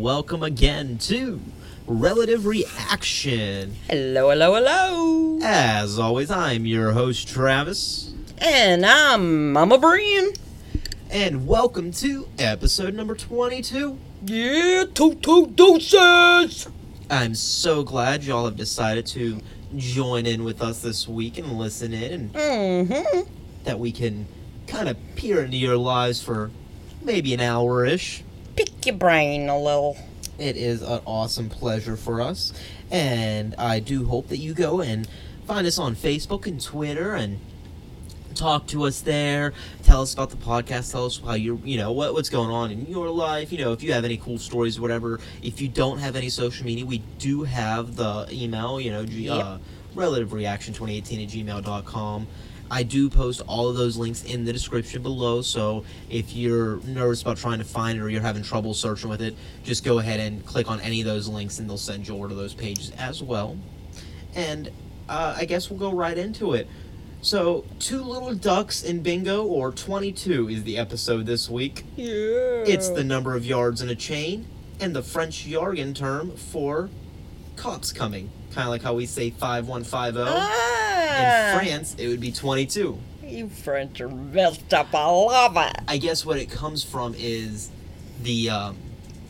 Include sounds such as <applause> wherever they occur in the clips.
and welcome again to Relative Reaction. Hello, hello, hello. As always, I'm your host, Travis, And I'm Mama Brian. and welcome to episode number 22. Yeah, two two doses. I'm so glad y'all have decided to join in with us this week and listen in, and Mm-hmm. that we can kind of peer into your lives for maybe an hour ish. Pick your brain a little. It is an awesome pleasure for us, and I do hope that you go and find us on Facebook and Twitter and talk to us there. Tell us about the podcast. Tell us how you you know what what's going on in your life. You know if you have any cool stories, or whatever. If you don't have any social media, we do have the email. You know, G, Yep. uh, relative reaction 2018 at gmail.com. I do post all of those links in the description below, so if you're nervous about trying to find it or you're having trouble searching with it, just go ahead and click on any of those links and they'll send you over to those pages as well. And uh, I guess we'll go right into it. So, Two Little Ducks in Bingo, or 22 is the episode this week. Yeah. It's the number of yards in a chain, and the French jargon term for cops coming. Kind of like how we say 5150. Ah, In France, it would be 22. you French are messed up. I love it. I guess what it comes from is the um,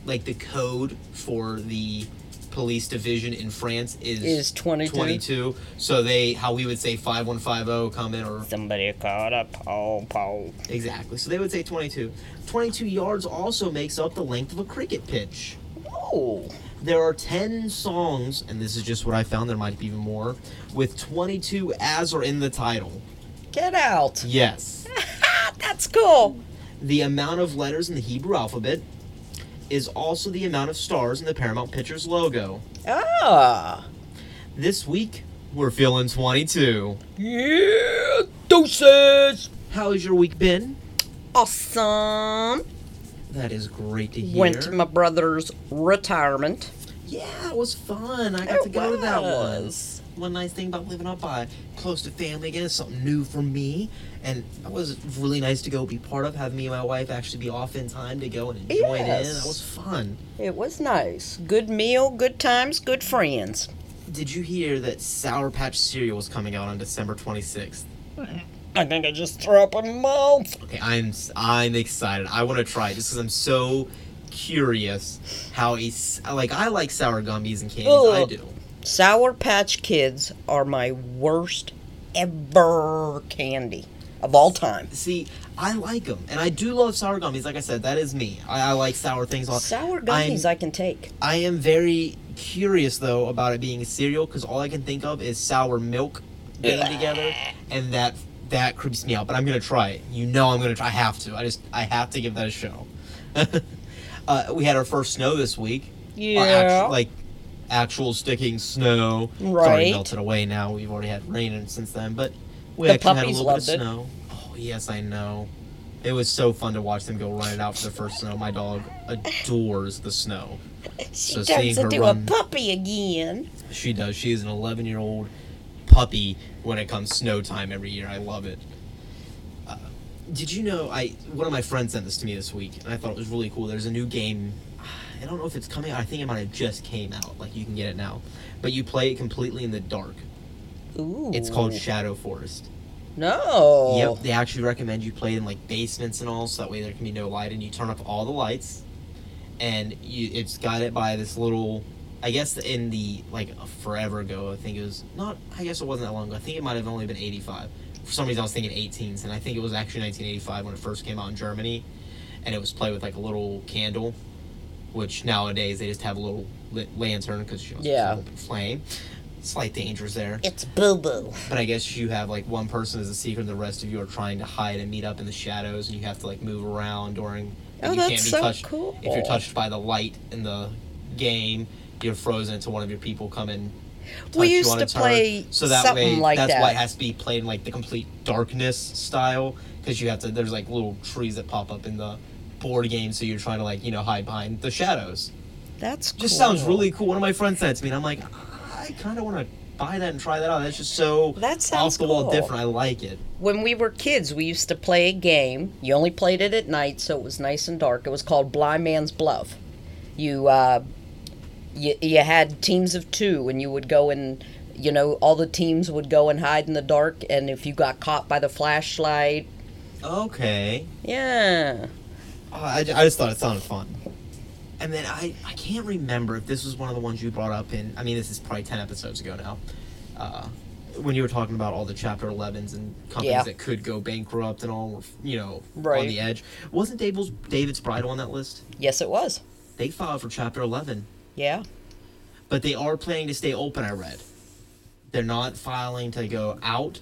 like the code for the police division in France is Is 22? 22. So they how we would say 5150 come in or Somebody caught a paw paw. exactly. So they would say 22. 22 yards also makes up the length of a cricket pitch. Oh. There are 10 songs, and this is just what I found, there might be even more, with 22 as or in the title. Get out. <laughs> Yes. That's cool. The amount of letters in the Hebrew alphabet is also the amount of stars in the Paramount Pictures logo. Ah. This week, we're feeling 22. Yeah, doses. How has your week been? Awesome. That is great to hear. Went to my brother's retirement. yeah, it was fun. I got It to go to that one. was. One nice thing about living up by close to family again is something new for me, and that was really nice to go be part of. Have me and my wife actually be off in time to go and join in. That was fun. It was nice. Good meal, good times, good friends. Did you hear that Sour Patch cereal is coming out on December 26th? <laughs> I think I just threw up a mouth. Okay, I'm I'm excited. I want to try it just because I'm so curious how he's like. I like sour gummies and candies. I do. Sour Patch Kids are my worst ever candy of all time. See, I like them, and I do love sour gummies. Like I said, that is me. I, I like sour things. a lot. Sour I'm- gummies I can take. I am very curious though about it being a cereal because all I can think of is sour milk getting together, and that that creeps me out. But I'm gonna try it. You know, I'm gonna try. I have to. I just I have to give that a show. <laughs> uh, we had our first snow this week. Yeah. actu- like actual sticking snow. It's already melted away now. We've already had rain since then, but we The actually had a little bit of loved it. snow. Oh yes, I know. It was so fun to watch them go running out for the first snow. My dog adores the snow. <laughs> She So turns into run- a puppy again. She does. She is an 11 year old puppy when it comes snow time every year. I love it. Uh, did you know? I one of my friends sent this to me this week, and I thought it was really cool. There's a new game. I don't know if it's coming out. I think it might have just came out. Like you can get it now, but you play it completely in the dark. Ooh. It's called Shadow Forest. No. Yep. They actually recommend you play in like basements and all, so that way there can be no light, and you turn off all the lights, and you it's got it by this little. I guess in the like forever ago, I think it was not. I guess it wasn't that long ago. I think it might have only been 85. For some reason, I was thinking 18s, and I think it was actually 1985 when it first came out in Germany, and it was played with like a little candle, which nowadays they just have a little lit lantern because you know, it's Yeah. flame. Slight dangers there. It's Boo Boo. But I guess you have like one person as a secret, and the rest of you are trying to hide and meet up in the shadows, and you have to like move around during. Oh, you that's can't be so touched. cool. If you're touched by the light in the game, you're frozen until one of your people touch We used to play so that something way, like that's that. why it has to be played in like the complete darkness style, because you have to. There's like little trees that pop up in the board game, so you're trying to like you know hide behind the shadows. That's Just sounds really cool. One of my friends sent it to me, and I'm like, I kind of want to buy that and try that out. That's just so That sounds off the wall cool. different. I like it. When we were kids, we used to play a game. You only played it at night, so it was nice and dark. It was called Blind Man's Bluff. You uh, you you had teams of two, and you would go and you know all the teams would go and hide in the dark, and if you got caught by the flashlight, Okay. yeah. Oh, I, I just thought it sounded fun. And then I, I can't remember if this was one of the ones you brought up in. I mean, this is probably 10 episodes ago now. Uh, when you were talking about all the Chapter 11s and companies Yeah. that could go bankrupt and all, were, you know, right. on the edge. Wasn't David's, David's Bridal on that list? Yes, it was. They filed for Chapter 11. Yeah. But they are planning to stay open, I read. They're not filing to go out,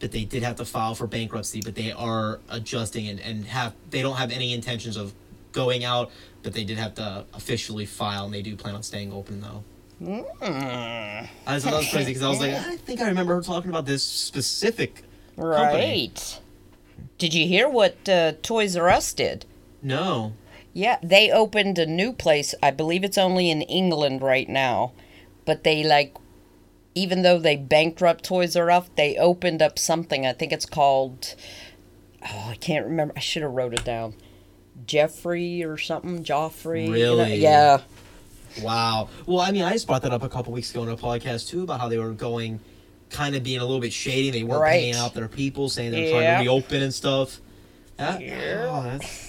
but they did have to file for bankruptcy, but they are adjusting and, and have they don't have any intentions of going out, but they did have to officially file and they do plan on staying open though. Mm. I just thought that was crazy because I was like, <laughs> I think I remember her talking about this specific company. Right. Did you hear what uh, Toys R Us did? No. Yeah, they opened a new place. I believe it's only in England right now. But they like even though they bankrupt Toys R Us, they opened up something. I think it's called Oh, I can't remember. I should have wrote it down. Jeffrey or something, Joffrey. you know? Really? Yeah. Wow. Well, I mean, I just brought that up a couple weeks ago in a podcast too about how they were going, kind of being a little bit shady. They weren't Right. paying out their people, saying they were trying Yeah. to reopen and stuff. That- Yeah. oh, that's-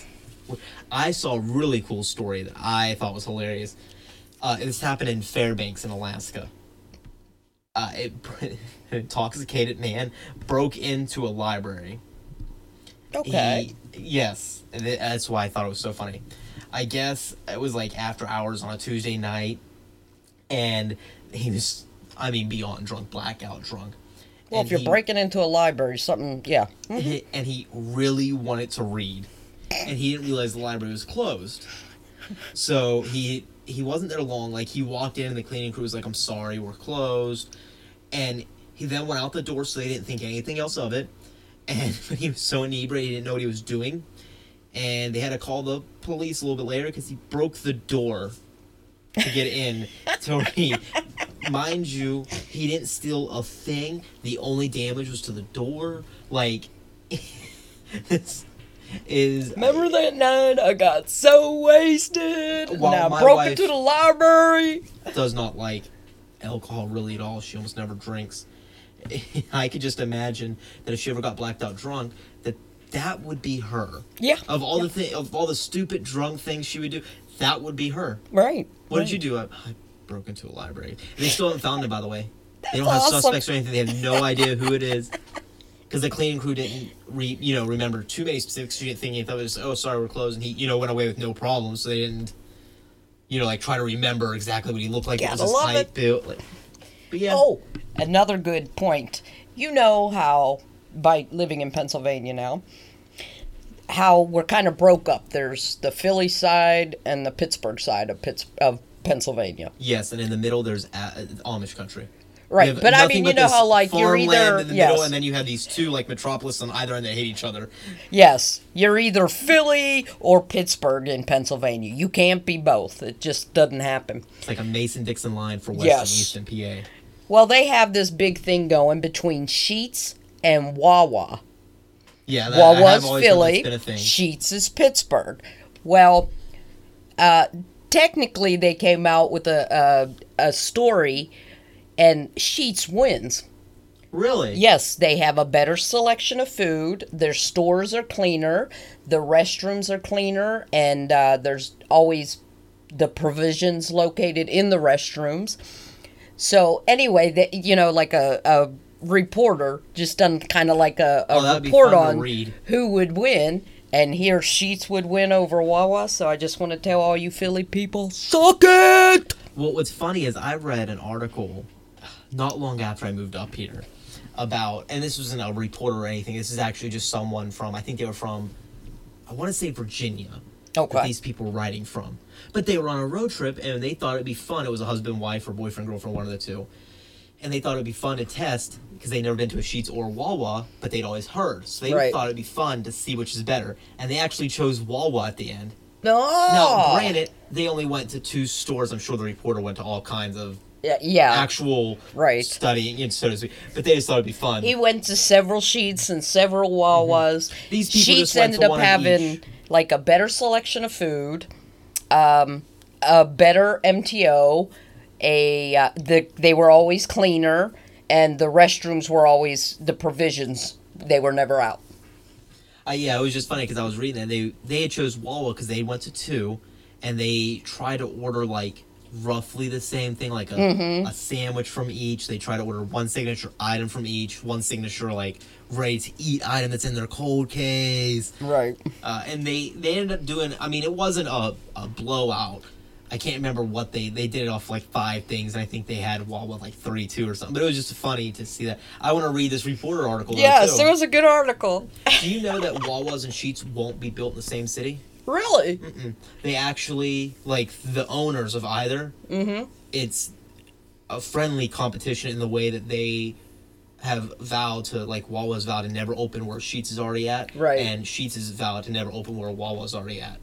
I saw a really cool story that I thought was hilarious. Uh, this happened in Fairbanks in Alaska. Uh, it, an <laughs> intoxicated man broke into a library. Okay. He, yes, that's why I thought it was so funny. I guess it was like after hours on a Tuesday night, and he was, I mean, beyond drunk, blackout drunk. well, And if you're he- breaking into a library, something, yeah. he- and he really wanted to read, and he didn't realize the library was closed. So he he wasn't there long. Like he walked in, and the cleaning crew was like, "I'm sorry, we're closed," and he then went out the door, so they didn't think anything else of it. And <laughs> he was so inebriated, he didn't know what he was doing, and they had to call the police a little bit later because he broke the door to get in <laughs> to read. Mind you, he didn't steal a thing. The only damage was to the door. Like, <laughs> this is. Remember that night I got so wasted and I broke into the library? does not like alcohol really at all. She almost never drinks. <laughs> I could just imagine that if she ever got blacked out drunk, that that would be her. Yeah. Of all the thi- of all the stupid drunk things she would do, that would be her. Right. What right. did you do? I, I broke into a library. They still haven't found it, by the way. they don't have awesome. suspects or anything. They have no idea who it is. <laughs> Because the cleaning crew didn't, re, you know, remember too many specifics. She didn't think he thought it was, oh, sorry, we're closed, and he, you know, went away with no problem. So they didn't, you know, like try to remember exactly what he looked like. Gotta what was love it. Like, but yeah. Oh, another good point. You know how, by living in Pennsylvania now, how we're kind of broke up. There's the Philly side and the Pittsburgh side of Pitts of Pennsylvania. Yes, and in the middle there's a- Amish country. Right, but I mean, you know how like you're either in the yes, middle, and then you have these two like metropolis on either end that hate each other. yes, you're either Philly or Pittsburgh in Pennsylvania. You can't be both. It just doesn't happen. It's like a Mason Dixon line for West Yes. and East and PA. Well, they have this big thing going between Sheetz and Wawa. Yeah, that, Wawa's Philly, that's been a thing. Sheetz is Pittsburgh. Well, uh, technically, they came out with a, a a story, and Sheetz wins. Really? Yes, they have a better selection of food. Their stores are cleaner. The restrooms are cleaner, and uh, there's always the provisions located in the restrooms. So anyway, that you know, like a, a reporter just done kind of like a, a Oh, report on who would win, and here Sheetz would win over Wawa. So I just want to tell all you Philly people, suck it. Well, what's funny is I read an article not long after I moved up here about, and this wasn't a reporter or anything. This is actually just someone from, I think they were from, I want to say Virginia. Okay. These people were writing from, but they were on a road trip and they thought it'd be fun. It was a husband, wife, or boyfriend, girlfriend, one of the two, and they thought it'd be fun to test because they'd never been to a Sheetz or Wawa, but they'd always heard, so they Right. thought it'd be fun to see which is better, and they actually chose Wawa at the end. No. Now, granted, they only went to two stores. I'm sure the reporter went to all kinds of Yeah. yeah. actual Right. studying, you know, so to speak. But they just thought it'd be fun. He went to several Sheetz and several Wawas. Mm-hmm. These people Sheetz ended up having each. like a better selection of food. Um, a better MTO. A uh, the they were always cleaner, and the restrooms were always the provisions. They were never out. Uh, yeah, it was just funny because I was reading that they they had chose Wawa because they went to two, and they tried to order like roughly the same thing, like a, Mm-hmm. a sandwich from each. They try to order one signature item from each, one signature like ready to eat item that's in their cold case, Right. uh, and they they ended up doing. I mean, it wasn't a, a blowout. I can't remember what they they did it off like five things, and I think they had Wawa like thirty two or something. But it was just funny to see that. I want to read this reporter article. Yes, it was a good article. Do you know that Wawas and Sheetz won't be built in the same city? Really? They actually like the owners of either. Mm-hmm. It's a friendly competition in the way that they have vowed to like Wawa's vowed to never open where Sheetz is already at, Right. And Sheetz is vowed to never open where Wawa's already at.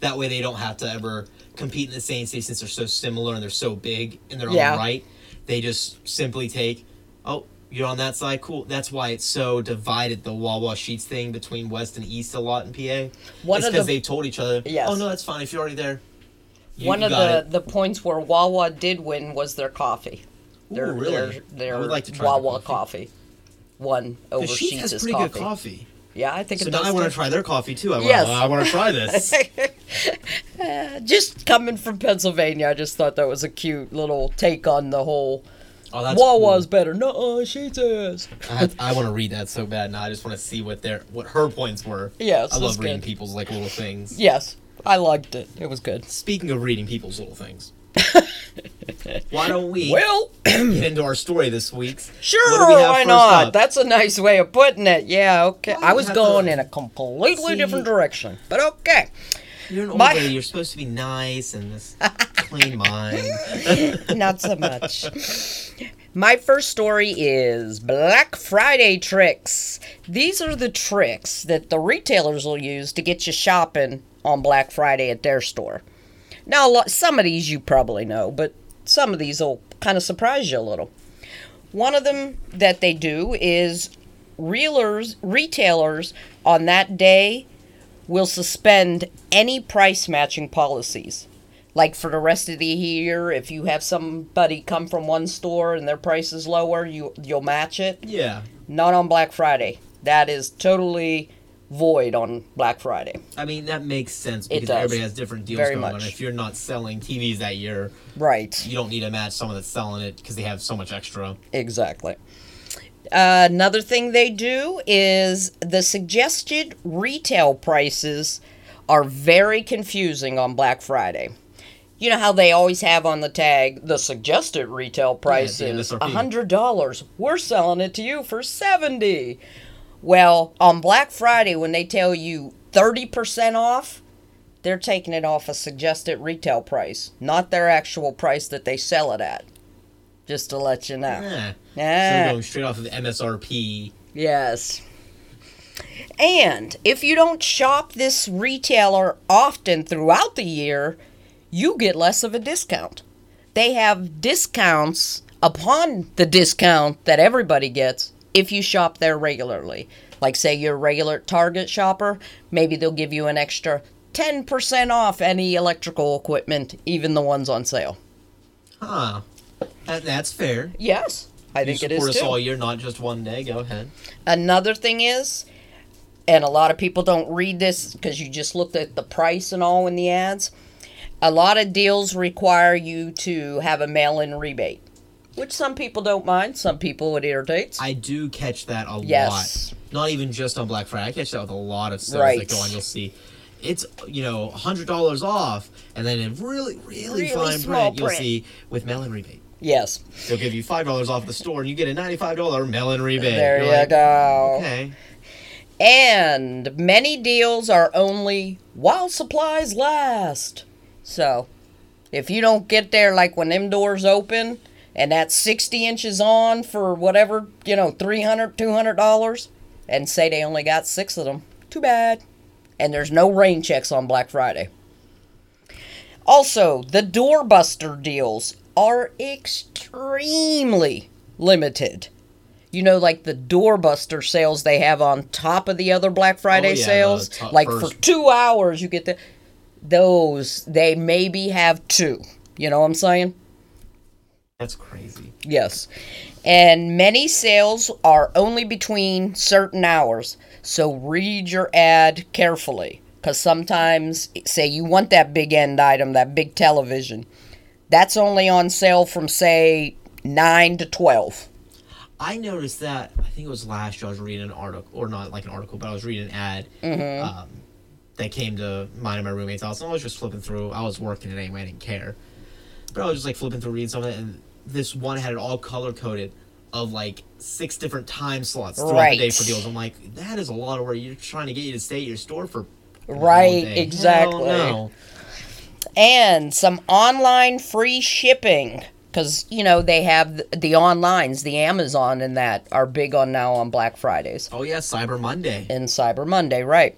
That way, they don't have to ever compete in the same city since they're so similar and they're so big in their Yeah. own right. They just simply take, oh, you're on that side, cool. That's why it's so divided the Wawa Sheetz thing between West and East a lot in PA. One it's because the- they told each other, Yes. oh no, that's fine if you're already there. You- One you of the, it." the points where Wawa did win was their coffee. Their, Ooh, really? Their, their I would like to try Wawa coffee. coffee. Won over Sheetz Sheetz' has pretty coffee. good coffee. Yeah, I think So it now does. I want to try their coffee too. I want, Yes. I want to try this. <laughs> Uh, just coming from Pennsylvania, I just thought that was a cute little take on the whole Oh, that's Wawa's cool. better. No, uh, Sheetz is. I, I want to read that so bad now. I just want to see what their what her points were. Yes, I love reading good. people's like little things. Yes, I liked it. It was good. Speaking of reading people's little things, <laughs> why don't we Well, <clears throat> get into our story this week? sure, we why not? up? That's a nice way of putting it. Yeah, okay. Well, I was going to- in a completely See- different direction, but okay. You're an old My- lady. You're supposed to be nice and this <laughs> clean mind. <laughs> Not so much. My first story is Black Friday tricks. These are the tricks that the retailers will use to get you shopping on Black Friday at their store. Now, lot, some of these you probably know, but some of these will kind of surprise you a little. One of them that they do is reelers, retailers on that day will suspend any price matching policies. Like for the rest of the year, if you have somebody come from one store and their price is lower, you you'll match it. yeah. Not on Black Friday. That is totally void on Black Friday. I mean that makes sense because everybody has different deals Very going on. If you're not selling TVs that year, Right. you don't need to match someone that's selling it because they have so much extra. Exactly. Uh, another thing they do is the suggested retail prices are very confusing on Black Friday. You know how they always have on the tag the suggested retail price the is hundred dollars. We're selling it to you for seventy. Well, on Black Friday when they tell you thirty percent off, they're taking it off a suggested retail price, not their actual price that they sell it at. Just to let you know. Yeah. So Ah. going straight off of the MSRP. Yes. And if you don't shop this retailer often throughout the year, you get less of a discount. They have discounts upon the discount that everybody gets if you shop there regularly. Like, say you're a regular Target shopper, maybe they'll give you an extra 10% off any electrical equipment, even the ones on sale. Huh. That, that's fair. Yes, I think it support is us too. all year, not just one day. Go ahead. Another thing is, and a lot of people don't read this because you just looked at the price and all in the ads. A lot of deals require you to have a mail in rebate, which some people don't mind, some people it irritates. I do catch that a Yes. lot. Not even just on Black Friday. I catch that with a lot of stuff Right. that go on. You'll see it's you know hundred dollars off, and then in really really, Really fine small print, you'll see with mail-in rebate. yes, They'll give you five dollars off the store, and you get a ninety-five dollar mail-in rebate. there You're you like, go. Okay. And many deals are only while supplies last. So, if you don't get there like when them doors open and that's 60 inches on for whatever, you know, 300 $200 and say they only got six of them, too bad. And there's no rain checks on Black Friday. Also, the doorbuster deals are extremely limited. You know, like the doorbuster sales they have on top of the other Black oh, Friday Oh, yeah, sales. like first- for two hours, you get the. Those they maybe have two. You know what I'm saying? That's crazy. Yes. And many sales are only between certain hours. So read your ad carefully. Because sometimes, say you want that big end item, that big television, that's only on sale from, say, 9 to 12. I noticed that. I think it was last year. I was reading an article, or not like an article, but I was reading an ad um, that came to mine and my roommate's house. And I was just flipping through. I was working it anyway. I didn't care, but I was just like flipping through reading something, and this one had it all color coded of like six different time slots throughout Right. the day for deals. I'm like, that is a lot of work. You're trying to get you to stay at your store for Right, exactly. No. and some online free shipping because you know they have the, the onlines the amazon and that are big on now on black fridays Oh yeah, Cyber Monday. and cyber monday right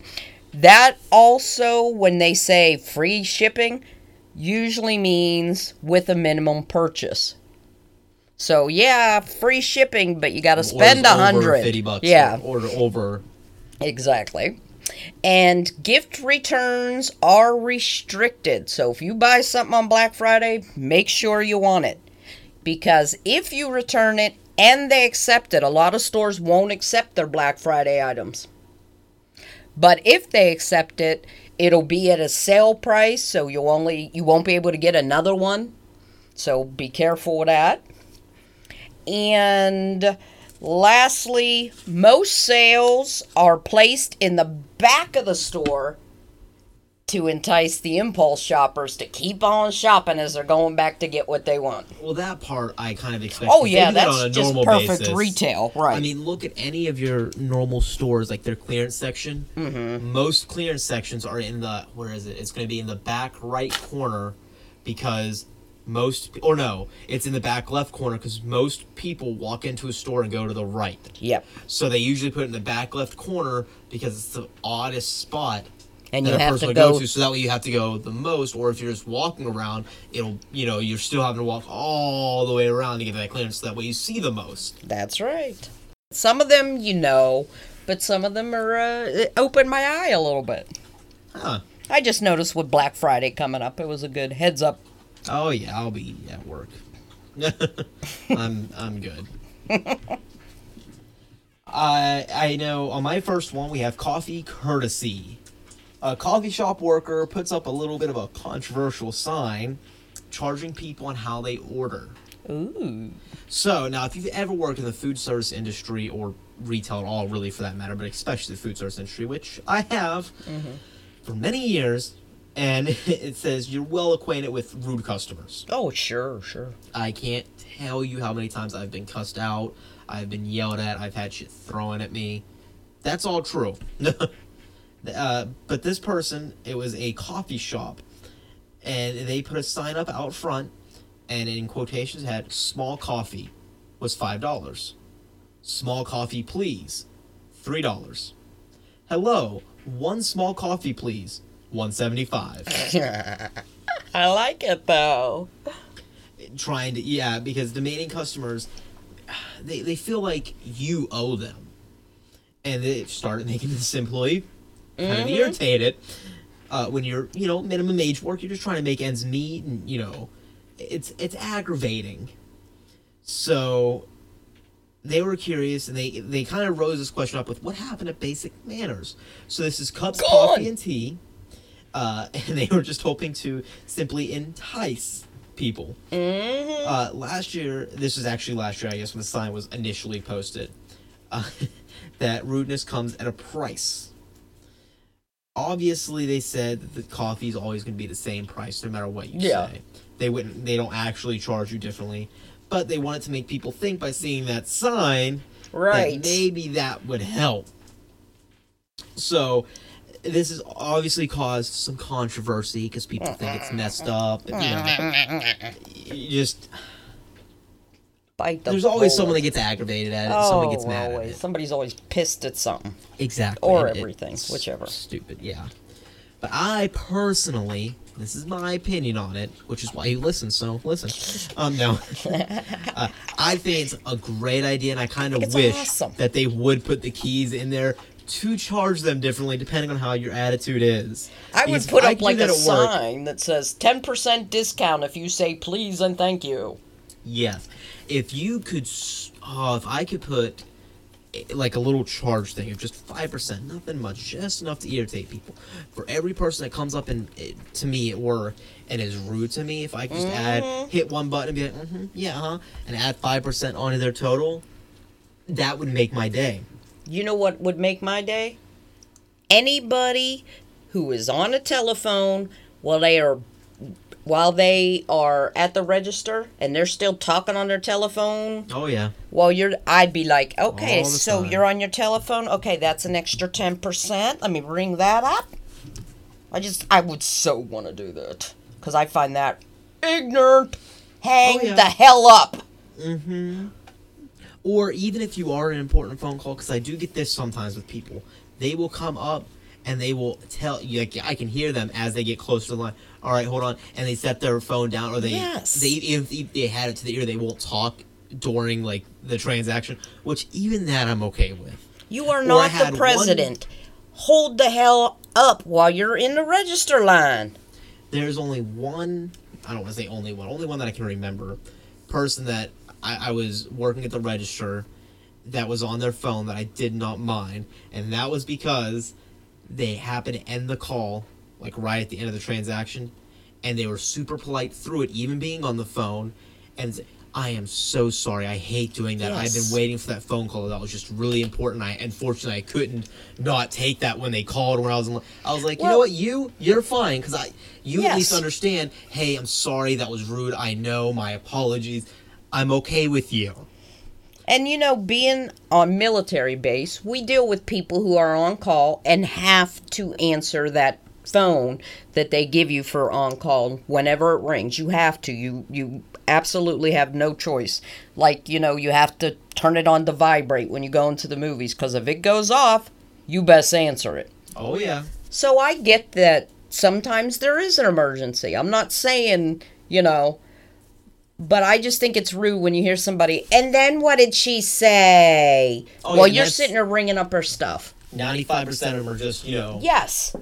that also when they say free shipping usually means with a minimum purchase so yeah free shipping but you got to spend a hundred Fifty bucks. yeah Order over. Exactly. And gift returns are restricted. So if you buy something on Black Friday, make sure you want it. Because if you return it and they accept it, a lot of stores won't accept their Black Friday items. But if they accept it, it'll be at a sale price, so you'll only you won't be able to get another one. So be careful with that. And lastly, most sales are placed in the back of the store to entice the impulse shoppers to keep on shopping as they're going back to get what they want. Well, that part I kind of expect. Oh yeah, that that's a just perfect basis. retail, right? I mean, look at any of your normal stores, like their clearance section. Mm-hmm. Most clearance sections are in the where is it? It's going to be in the back right corner, because most or no, it's in the back left corner because most people walk into a store and go to the right. yep. So they usually put it in the back left corner because it's the oddest spot And you a have person to would go. to. So that way you have to go the most, or if you're just walking around, it'll you know you're still having to walk all the way around to get that clearance. So that way you see the most. That's right. Some of them you know, but some of them are uh, open my eye a little bit. Huh. I just noticed with Black Friday coming up, it was a good heads up. Oh yeah, I'll be at work. <laughs> I'm I'm good. <laughs> I I know on my first one we have coffee courtesy. A coffee shop worker puts up a little bit of a controversial sign charging people on how they order. Ooh. So now, if you've ever worked in the food service industry or retail at all, really for that matter, but especially the food service industry, which I have mm-hmm. for many years, and <laughs> it says you're well acquainted with rude customers. Oh, sure, sure. I can't tell you how many times I've been cussed out, I've been yelled at, I've had shit thrown at me. That's all true. <laughs> uh, but this person, it was a coffee shop, and they put a sign up out front, and in quotations had small coffee was five dollars. Small coffee, please, three dollars. Hello, one small coffee, please, one seventy five. <laughs> I like it though. trying to yeah because demanding customers they, they feel like you owe them and they started making this employee kind of irritated uh, when you're you know minimum age work you're just trying to make ends meet and you know it's it's aggravating so they were curious and they they kind of rose this question up with what happened to basic manners so this is cups Gone. coffee and tea uh, <laughs> and they were just hoping to simply entice people Mm-hmm. uh, last year, this was actually last year, I guess, when the sign was initially posted, uh, <laughs> that rudeness comes at a price. Obviously, they said that the coffee is always going to be the same price, no matter what you Yeah. say. They wouldn't. They don't actually charge you differently, but they wanted to make people think by seeing that sign Right. that maybe that would help. So, this has obviously caused some controversy because people think it's messed up. And, you know, <laughs> just Bite the there's always bullet. someone that gets aggravated at it. Oh, someone gets mad always. at it. Somebody's always pissed at something. Exactly. Or and everything, whichever. Stupid, yeah. But I personally, this is my opinion on it, which is why you listen. So listen. Um, no, <laughs> uh, I think it's a great idea, and I kind of wish awesome. that they would put the keys in there to charge them differently depending on how your attitude is. I would put up like a work. sign that says 10% discount if you say please and thank you. Yes. If you could, oh, if I could put eh, like a little charge thing of just five percent, nothing much, just enough to irritate people. For every person that comes up and eh, to me at work and is rude to me, if I could just Mm-hmm. add, hit one button and be like, mm-hmm, yeah, huh, and add five percent onto their total, that would make my day. You know what would make my day? Anybody who is on a telephone while they are while they are at the register and they're still talking on their telephone Oh yeah. while you're I'd be like, "Okay, so time. you're on your telephone. Okay, that's an extra 10%. Let me ring that up." I just I would so want to do that cuz I find that ignorant. Hang Oh, yeah. the hell up. Mm-hmm. Or even if you are an important phone call, because I do get this sometimes with people, they will come up and they will tell you. Like, I can hear them as they get closer to the line. All right, hold on, and they set their phone down, or they Yes. they if, they had it to the ear, they won't talk during like the transaction. Which even that I'm okay with. You are not the one- president. Hold the hell up while you're in the register line. There's only one. I don't want to say only one. Only one that I can remember. Person that I, I was working at the register that was on their phone that I did not mind, and that was because they happened to end the call like right at the end of the transaction, and they were super polite through it, even being on the phone, and. I am so sorry. I hate doing that. I've been waiting for that phone call. That was just really important. I unfortunately I couldn't not take that when they called when I was in. I was like, you know what, you you're fine because I you at least understand. Hey, I'm sorry that was rude. I know. My apologies. I'm okay with you. And you know, being on military base, we deal with people who are on call and have to answer that phone that they give you for on call whenever it rings. You have to. You you absolutely have no choice. Like, you know, you have to turn it on to vibrate when you go into the movies cuz if it goes off, you best answer it. Oh yeah. So I get that sometimes there is an emergency. I'm not saying, you know, but I just think it's rude when you hear somebody, and then what did she say? Oh, well, yeah, you're sitting there ringing up her stuff. Ninety five percent of them are just you know Yes.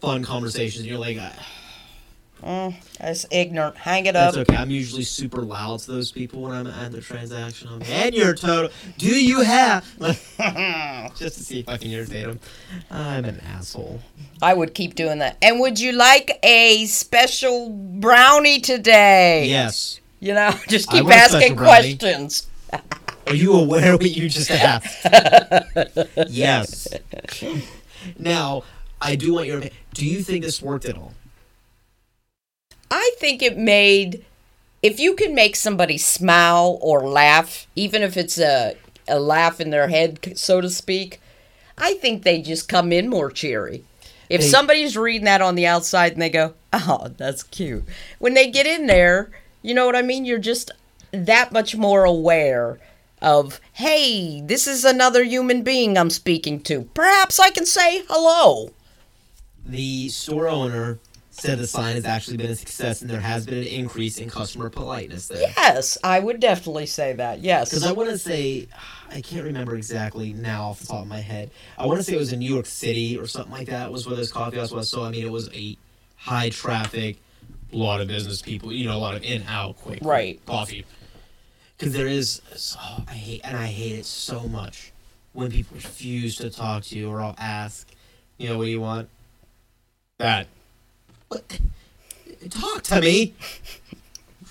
fun conversations. You're like, ah, Mm, that's ignorant. Hang it up. that's okay. I'm usually super loud to those people when I'm at the transaction. I'm, and your total. Do you have? <laughs> just to see if I can irritate them. I'm an asshole. I would keep doing that. And would you like a special brownie today? Yes. You know, <laughs> just keep want a special asking questions. Are you aware of what you just <laughs> asked? yes. Now, I do want your. Do you think this worked at all? I think it made if you can make somebody smile or laugh, even if it's a a laugh in their head, so to speak, I think they just come in more cheery. If They- somebody's reading that on the outside and they go, "Oh, that's cute," when they get in there, you know what I mean. You're just that much more aware of, "Hey, this is another human being I'm speaking to. Perhaps I can say hello." The store owner said the sign has actually been a success and there has been an increase in customer politeness there. Yes, I would definitely say that. Yes. Because I want to say, I can't remember exactly now off the top of my head. I want to say it was in New York City or something like that was where this coffee house was. So, I mean, it was a high traffic, a lot of business people, you know, a lot of in out quick Right. coffee. Because there is, so, I hate, and I hate it so much when people refuse to talk to you or I'll ask, you know, what do you want? That. What? Talk to me.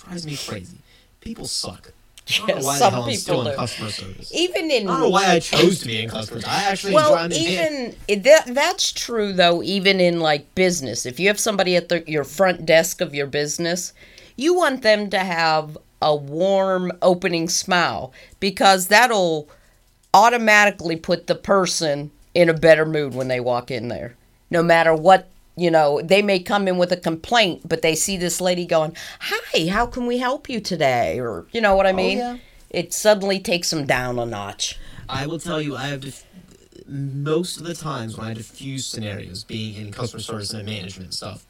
drives me crazy. People suck. <laughs> Why some the hell I'm people do. customer service. even in I don't know why I chose to be in customer service. I actually well even that that's true though even in like business if you have somebody at the, your front desk of your business you want them to have a warm opening smile because that'll automatically put the person in a better mood when they walk in there no matter what you know they may come in with a complaint but they see this lady going hi how can we help you today? or you know what i oh, mean? yeah. it suddenly takes them down a notch. I will tell you, I have dif- most of the times when I diffuse scenarios, being in customer service and management stuff,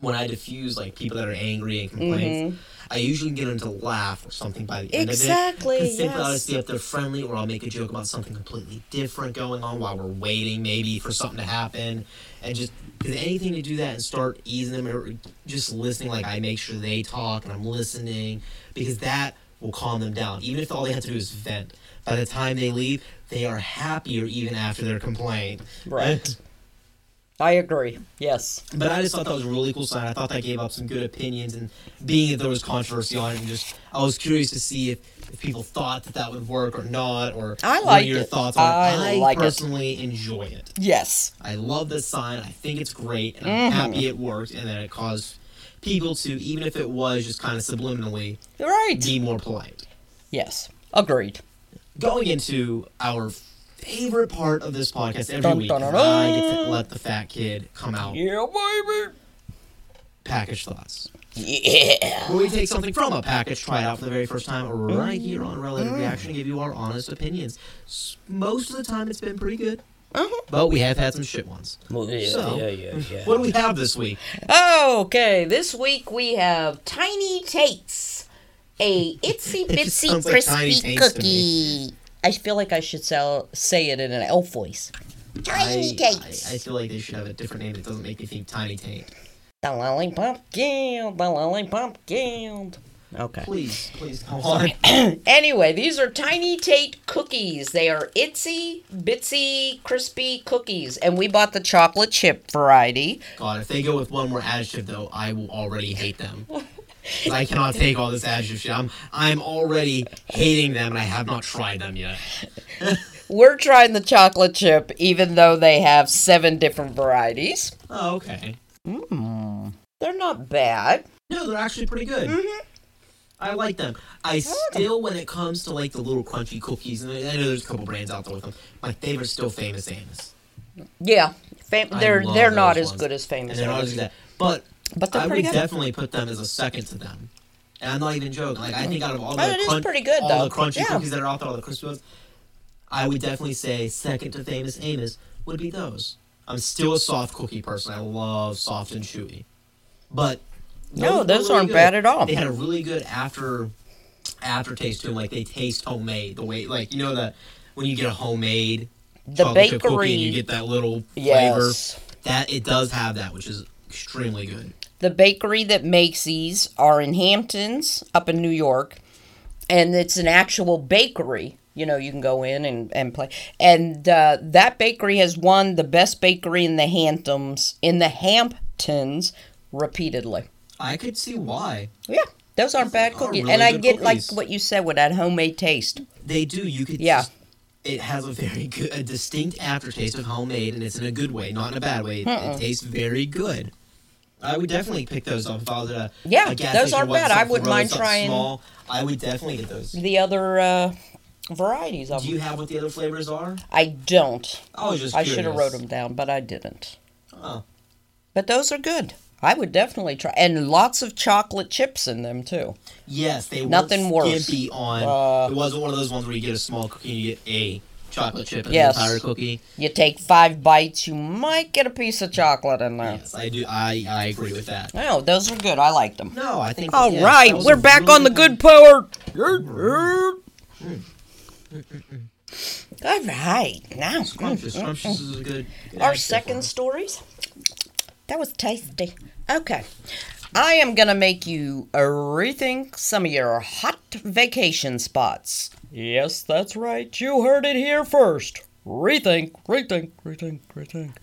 when I diffuse like people that are angry and complaints, mm-hmm. I usually get them to laugh or something by the end Exactly, of it. 'Cause simply I'll yes. just be up there friendly, or I'll make a joke about something completely different going on while we're waiting, maybe for something to happen, and just because anything to do that and start easing them or just listening. Like I make sure they talk and I'm listening because that will calm them down. Even if all they have to do is vent. By the time they leave, they are happier even after their complaint. Right. <laughs> I agree. Yes. But I just thought that was a really cool sign. I thought that gave up some good opinions, and being that there was controversy on it, and just I was curious to see if, if people thought that that would work or not, or I what your it. thoughts on I it. I like it. personally enjoy it. Yes. I love this sign. I think it's great, and Mm-hmm. I'm happy it worked, and that it caused people to, even if it was just kind of subliminally, right. be more polite. Yes. Agreed. Going into our favorite part of this podcast every Dun, week, dun, dun, I get to let the fat kid come out. Yeah, baby. Package thoughts. Yeah. where we take something from a package, try it out for the very first time, right here on Relative Reaction, give you our honest opinions. Most of the time, it's been pretty good, Uh-huh. but we have had some shit ones. Yeah, So, yeah, yeah, yeah. What do we have this week? Okay, this week we have Tiny Tates, a <laughs> itsy bitsy like crispy Tates cookie. I feel like I should sell, say it in an elf voice. Tiny I, Tates. I, I feel like they should have a different name that doesn't make me think Tiny Taint. The lollipop guild, the lollipop guild. Okay. Please, please, come on. <clears throat> Anyway, these are Tiny Tate cookies. They are itsy bitsy crispy cookies, and we bought the chocolate chip variety. God, if they go with one more adjective, though, I will already hate them. <laughs> 'Cause I cannot take all this adjective shit. I'm, I'm already hating them, and I have not tried them yet. <laughs> We're trying the chocolate chip, even though they have seven different varieties. Oh, okay. Mmm, they're not bad. No, they're actually pretty good. Mm-hmm. I like them. I still, when it comes to like the little crunchy cookies, and I know there's a couple brands out there with them. My favorite's still Famous Amos. Yeah, fam- they're they're not those as good as And famous. they're not Amos. as that, but But I would good. definitely put them as a second to them. And I'm not even joking. Like I think out of all oh, the Oh, it is crunch- pretty good, all though. the crunchy Yeah. cookies that are out there, all the crispy ones, I would definitely say second to Famous Amos would be those. I'm still a soft cookie person. I love soft and chewy, but No, those really aren't good. bad at all. They had a really good after aftertaste to them. Like they taste homemade. The way, like you know that when you get a homemade The chip cookie bakery- and you get that little Yes. flavor. That it does have that, which is extremely good. The bakery that makes these are in Hamptons, up in New York, and it's an actual bakery. You know, you can go in and, and play. And uh, that bakery has won the best bakery in the Hamptons in the Hamptons repeatedly. I could see why. Yeah, those aren't bad are cookies, really and I get like what you said with that homemade taste. They do. You could. Yeah. just- it has a very good, a distinct aftertaste of homemade, and it's in a good way, not in a bad way. It, it tastes very good. I would definitely pick those up if I was at a Yeah, a gas those aren't bad. I wouldn't mind trying- Small. I would definitely get those. The other uh, varieties of Do them. you have what the other flavors are? I don't. I was just. I should have wrote them down, but I didn't. Oh. But those are good. I would definitely try, and lots of chocolate chips in them too. Yes, they Nothing worse. skimpy on. Uh, it wasn't one of those ones where you get a small cookie and you get a chocolate chip and Yes. the entire cookie. You take five bites, you might get a piece of chocolate in there. Yes, I do. I I agree with that. No, those are good. I like them. No, I think. All yes, right, we're back really on the good good part. All right, now Scrumptious. Scrumptious is a good. good our second stories. That was tasty. Okay. I am going to make you rethink some of your hot vacation spots. Yes, that's right. You heard it here first. Rethink, rethink, rethink, rethink.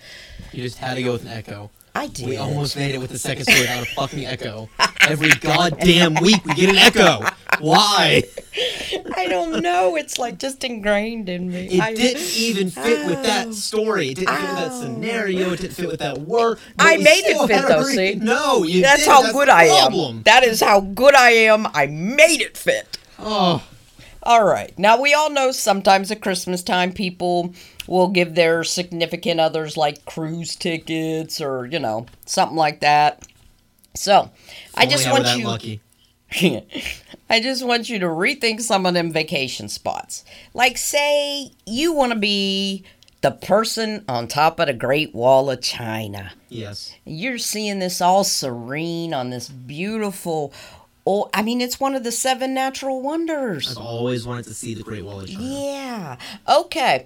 You just had to go with an echo. I did. We almost made it with the second story without a fucking echo. <laughs> Every goddamn week we get an echo. Why? I don't know. It's like just ingrained in me. It I- didn't even fit with that oh. story. It didn't fit with that oh. scenario. It didn't fit with that word. I made it fit though, re- see? No, you That's didn't. how That's good the I problem. am. That is how good I am. I made it fit. Oh, All right. Now, we all know sometimes at Christmas time, people will give their significant others like cruise tickets or, you know, something like that. So, I just I want you. lucky. <laughs> I just want you to rethink some of them vacation spots. Like, say you want to be the person on top of the Great Wall of China. Yes. You're seeing this all serene on this beautiful. Oh, I mean, it's one of the seven natural wonders. I've always wanted to see the Great Wall of China. Yeah. Okay.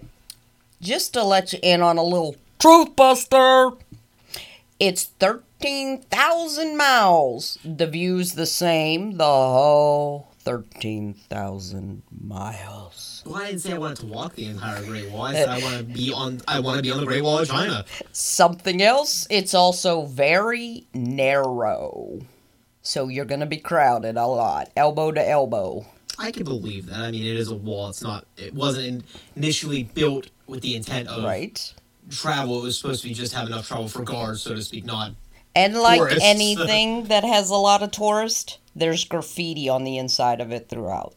Just to let you in on a little truth buster. It's 13,000 miles. The view's the same the whole 13,000 miles. Well, I didn't say I wanted to walk the entire Great Wall. I uh, said I want to be on. I want to be on the Great Wall of China. Something else, it's also very narrow. So you're going to be crowded a lot, elbow to elbow. I can believe that. I mean, it is a wall. It's not. It wasn't in, initially built with the intent of Right? travel. It was supposed to be just have enough travel for guards, so to speak. Not. And like Tourists. anything <laughs> that has a lot of tourists, there's graffiti on the inside of it throughout.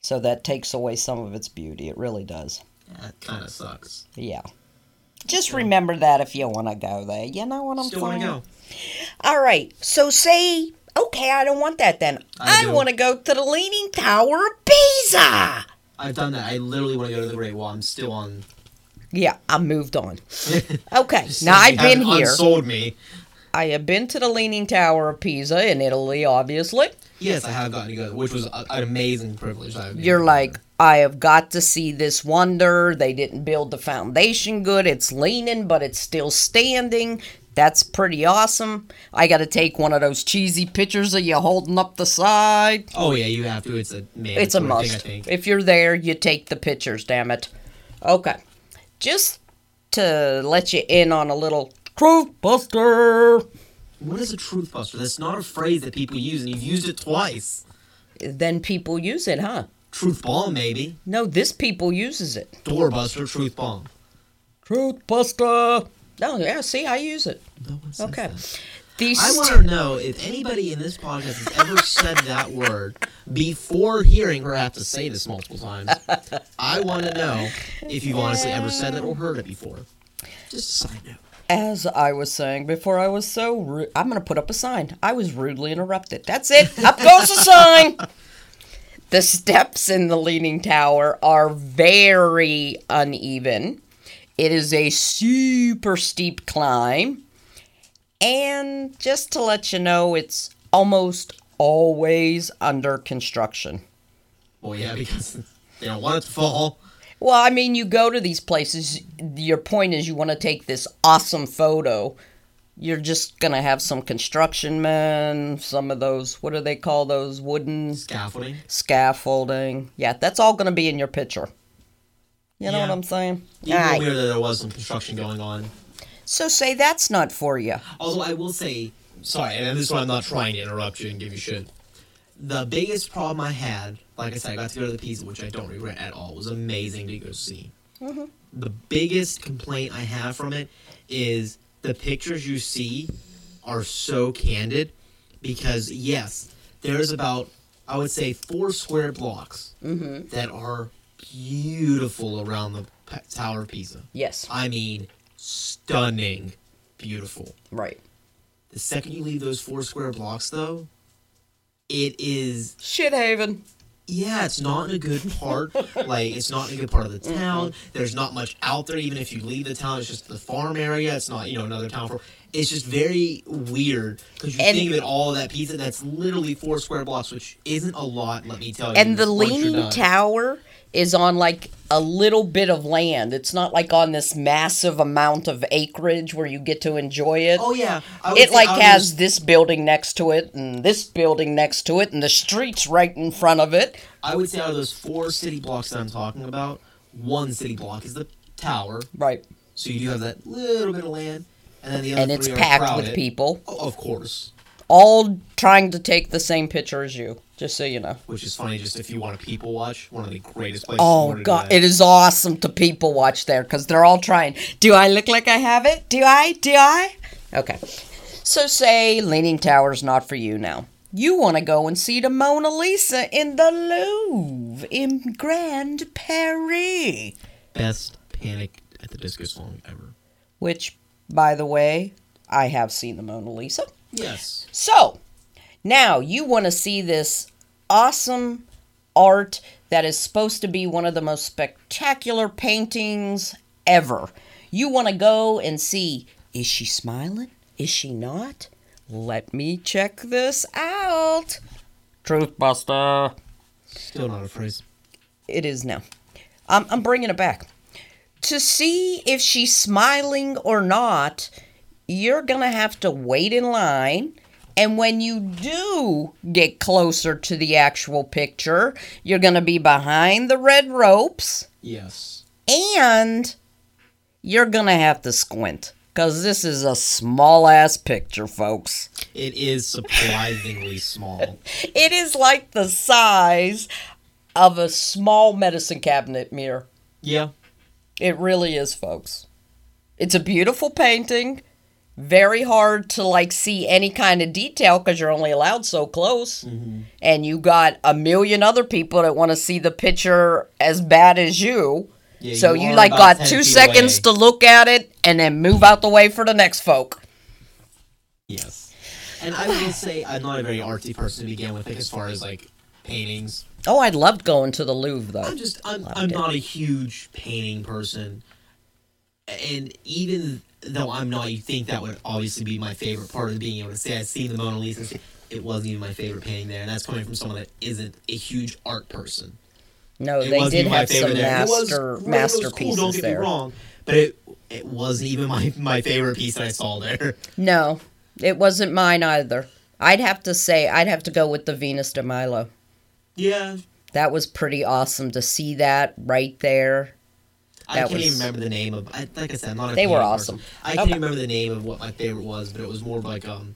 So that takes away some of its beauty. It really does. That kind of sucks. Yeah. Just remember that if you want to go there. You know what I'm Still want saying? to go. All right. So say, okay, I don't want that then. I I, want to go to the Leaning Tower of Pisa. I've done that. I literally want to go to the Great Wall. I'm still on. Yeah, I moved on. <laughs> Okay. now I've been here. Unsold me. I have been to the Leaning Tower of Pisa in Italy, obviously. Yes, I have gotten to go, which was an amazing privilege. I've You're like, I have got to see this wonder. They didn't build the foundation good. It's leaning, but it's still standing. That's pretty awesome. I got to take one of those cheesy pictures of you holding up the side. Oh yeah, you have to. It's a It's a thing, must. think. If you're there, you take the pictures, damn it. Okay. Just to let you in on a little truth buster. What is a truth buster? That's not a phrase that people use, and you've used it twice. Then people use it, huh? Truth bomb, maybe. No, this people uses it. Doorbuster, truth bomb. Truth buster. No, yeah, see, I use it. No one says Okay. that. These I want to know if anybody in this podcast has ever said that word before hearing her have to say this multiple times. <laughs> I want to know if you've honestly ever said it or heard it before. Just a side note. As I was saying before, I was so rude. I'm going to put up a sign. I was rudely interrupted. That's it. <laughs> Up goes the sign. The steps in the Leaning Tower are very uneven. It is a super steep climb. And just to let you know, it's almost always under construction. Well, yeah, because they don't want it to fall. Well, I mean, you go to these places, your point is you want to take this awesome photo. You're just to have some construction men, some of those, what do they call those? Wooden Scaffolding. scaffolding. Yeah, that's all to be in your picture. You know Yeah. what I'm saying? Even Aye. weird that there was some construction going on. So say that's not for you. Although I will say, sorry, and this is why I'm not trying to interrupt you and give you shit. The biggest problem I had, like I said, I got to go to the Pisa, which I don't regret at all. It was amazing to go see. Mm-hmm. The biggest complaint I have from it is the pictures you see are so candid because, yes, there's about, I would say, four square blocks mm-hmm. that are beautiful around the P- Tower of Pisa. Yes. I mean, stunning, beautiful. Right. The second you leave those four square blocks, though, it is Shithaven. Yeah, it's not in a good part. <laughs> like it's not in a good part of the town. There's not much out there. Even if you leave the town, it's just the farm area. It's not you know another town for. It's just very weird because you And- think of it all that Pisa that's literally four square blocks, which isn't a lot. Let me tell you. And the Leaning. Tower is on like a little bit of land. It's not like on this massive amount of acreage where you get to enjoy it. Oh yeah, it like has this building next to it and this building next to it and the streets right in front of it. I would say out of those four city blocks that I'm talking about, one city block is the tower. Right. So you do have that little bit of land, and then the other And it's packed with people, Oh, of course. all trying to take the same picture as you, just so you know. Which is funny, just if you want to people watch, one of the greatest places. Oh god, it is awesome to people watch there because they're all trying. Do I look like I have it? Do I? Do I? Okay. So say Leaning Tower's not for you now. You want to go and see the Mona Lisa in the Louvre in Grand Paris, best Panic at the Disco song ever. which, by the way, I have seen the Mona Lisa. Yes. So, now you want to see this awesome art that is supposed to be one of the most spectacular paintings ever. You want to go and see is she smiling? Is she not? Let me check this out. Truthbuster. Still not a phrase. It is now. I'm, I'm bringing it back. To see if she's smiling or not, you're going to have to wait in line. And when you do get closer to the actual picture, you're going to be behind the red ropes Yes. and you're going to have to squint because this is a small ass picture, folks. It is surprisingly <laughs> small. It is like the size of a small medicine cabinet mirror. Yeah. It really is, folks. It's a beautiful painting. Very hard to like see any kind of detail because you're only allowed so close. Mm-hmm. And you got a million other people that want to see the picture as bad as you. Yeah, so you you, like got two seconds away. to look at it and then move out the way for the next folk. Yes. And I will say I'm not a very artsy person to begin with, like as far as like paintings. Oh, I'd loved going to the Louvre though. I'm just I'm I'm it. not a huge painting person. And even though I'm not, you think that would obviously be my favorite part of being able to say I've seen the Mona Lisa. It wasn't even my favorite painting there, and that's coming from someone that isn't a huge art person. No, It they did have some there. It was master was masterpieces cool, don't get there. me wrong, but it it wasn't even my my favorite piece that I saw there. No, it wasn't mine either. I'd have to say I'd have to go with the Venus de Milo. Yeah, That was pretty awesome to see that right there. I That can't even remember the name of. I, like I said, I'm not. A They were awesome. person. I Okay. can't remember the name of what my favorite was, but it was more of like um,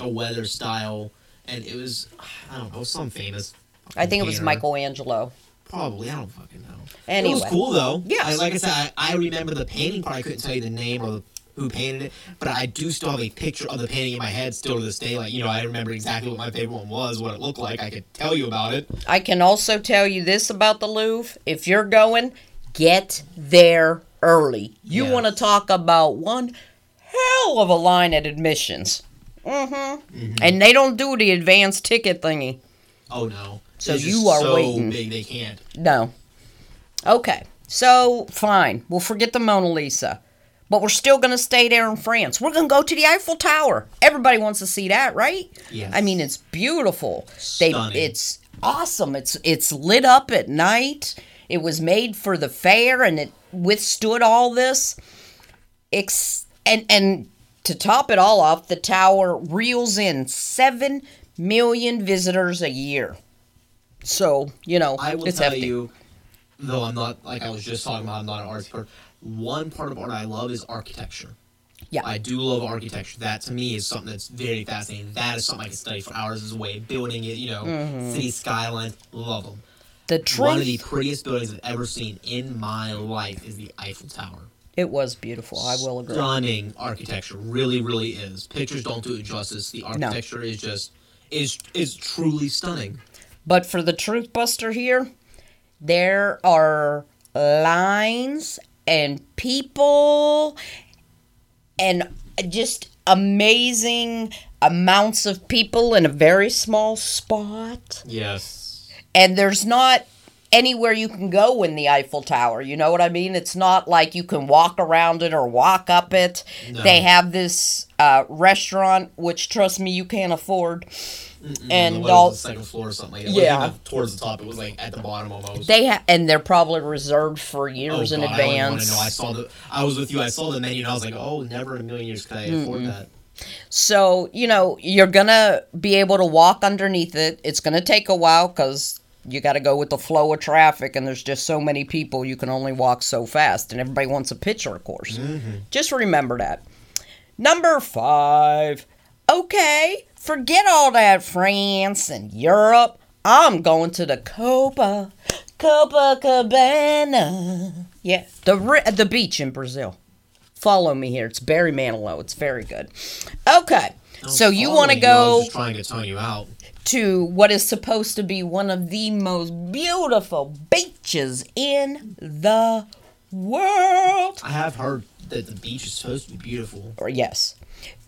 a weather style, and it was I don't know some famous. I think it was. Michelangelo. Probably, I don't fucking know. it was cool though. Yeah. I, like I said, I, I remember the painting part. I couldn't tell you the name or who painted it, but I do still have a picture of the painting in my head still to this day. Like you know, I remember exactly what my favorite one was, what it looked like. I could tell you about it. I can also tell you this about the Louvre. If you're going, get there early. You Yes. want to talk about one hell of a line at admissions. Mm-hmm. And they don't do the advanced ticket thingy. Oh no. So It's you are so waiting. Big they can't. No. Okay. So, fine. We'll forget the Mona Lisa. But we're still going to stay there in France. We're going to go to the Eiffel Tower. Everybody wants to see that, right? Yes. I mean, it's beautiful. They Stunning. it's awesome. It's it's lit up at night. It was made for the fair and it withstood all this. Ex- and and to top it all off, the tower reels in 7 million visitors a year. So, you know, I will it's tell hefty. you, though I'm not like I was just talking about, I'm not an arts person. One part of art I love is architecture. Yeah. I do love architecture. That to me is something that's very fascinating. That is something I can study for hours a way. Building it, you know, mm-hmm. city skylines, love them. The One of the prettiest buildings I've ever seen in my life is the Eiffel Tower. it was beautiful. I will agree. Stunning architecture, really, really is. Pictures don't do it justice. The architecture is just is is truly stunning. But for the truth buster here, there are lines and people and just amazing amounts of people in a very small spot. Yes. And there's not anywhere you can go in the Eiffel Tower. You know what I mean? It's not like you can walk around it or walk up it. No. They have this uh, restaurant, which trust me, you can't afford. And What all the second floor or something like that. Yeah. Towards the top. It was like at the bottom almost. they ha- and they're probably reserved for Oh, years in God, I don't even wanna advance. know. I saw the. I was with you. I saw the menu and I was like, oh, never in a million years could I afford that. So, you know, you're going to be able to walk underneath it. It's going to take a while because you got to go with the flow of traffic, and there's just so many people, you can only walk so fast. And everybody wants a picture, of course. Mm-hmm. Just remember that. Number five. Okay, forget all that France and Europe. I'm going to the Copa, Copacabana. Yeah, the the beach in Brazil. Follow me here. It's Barry Manilow. It's very good. Okay, so you want to Following I was go just trying to tone you out. To what is supposed to be one of the most beautiful beaches in the world. I have heard that the beach is supposed to be beautiful. Or yes.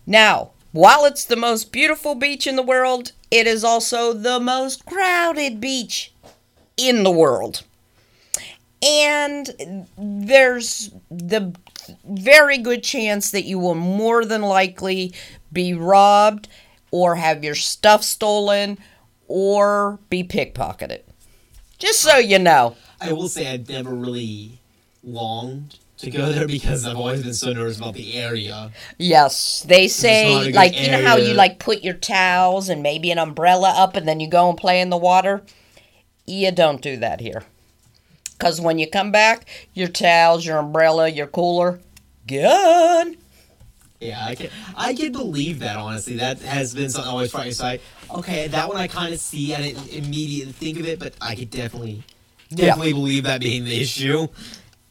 Now, while it's the most beautiful beach in the world, it is also the most crowded beach in the world. And there's the very good chance that you will more than likely be robbed or have your stuff stolen or be pickpocketed. Just so you know. I will say I've never really longed to go there because I've always been so nervous about the area. Yes, they say like you know how you like put your towels and maybe an umbrella up and then you go and play in the water. You don't do that here. Cuz when you come back, your towels, your umbrella, your cooler gone. Yeah, I can I can believe that honestly. That has been something I always try to say. Okay, that one I kind of see. I didn't immediately think of it, but I could definitely Yeah. definitely believe that being the issue.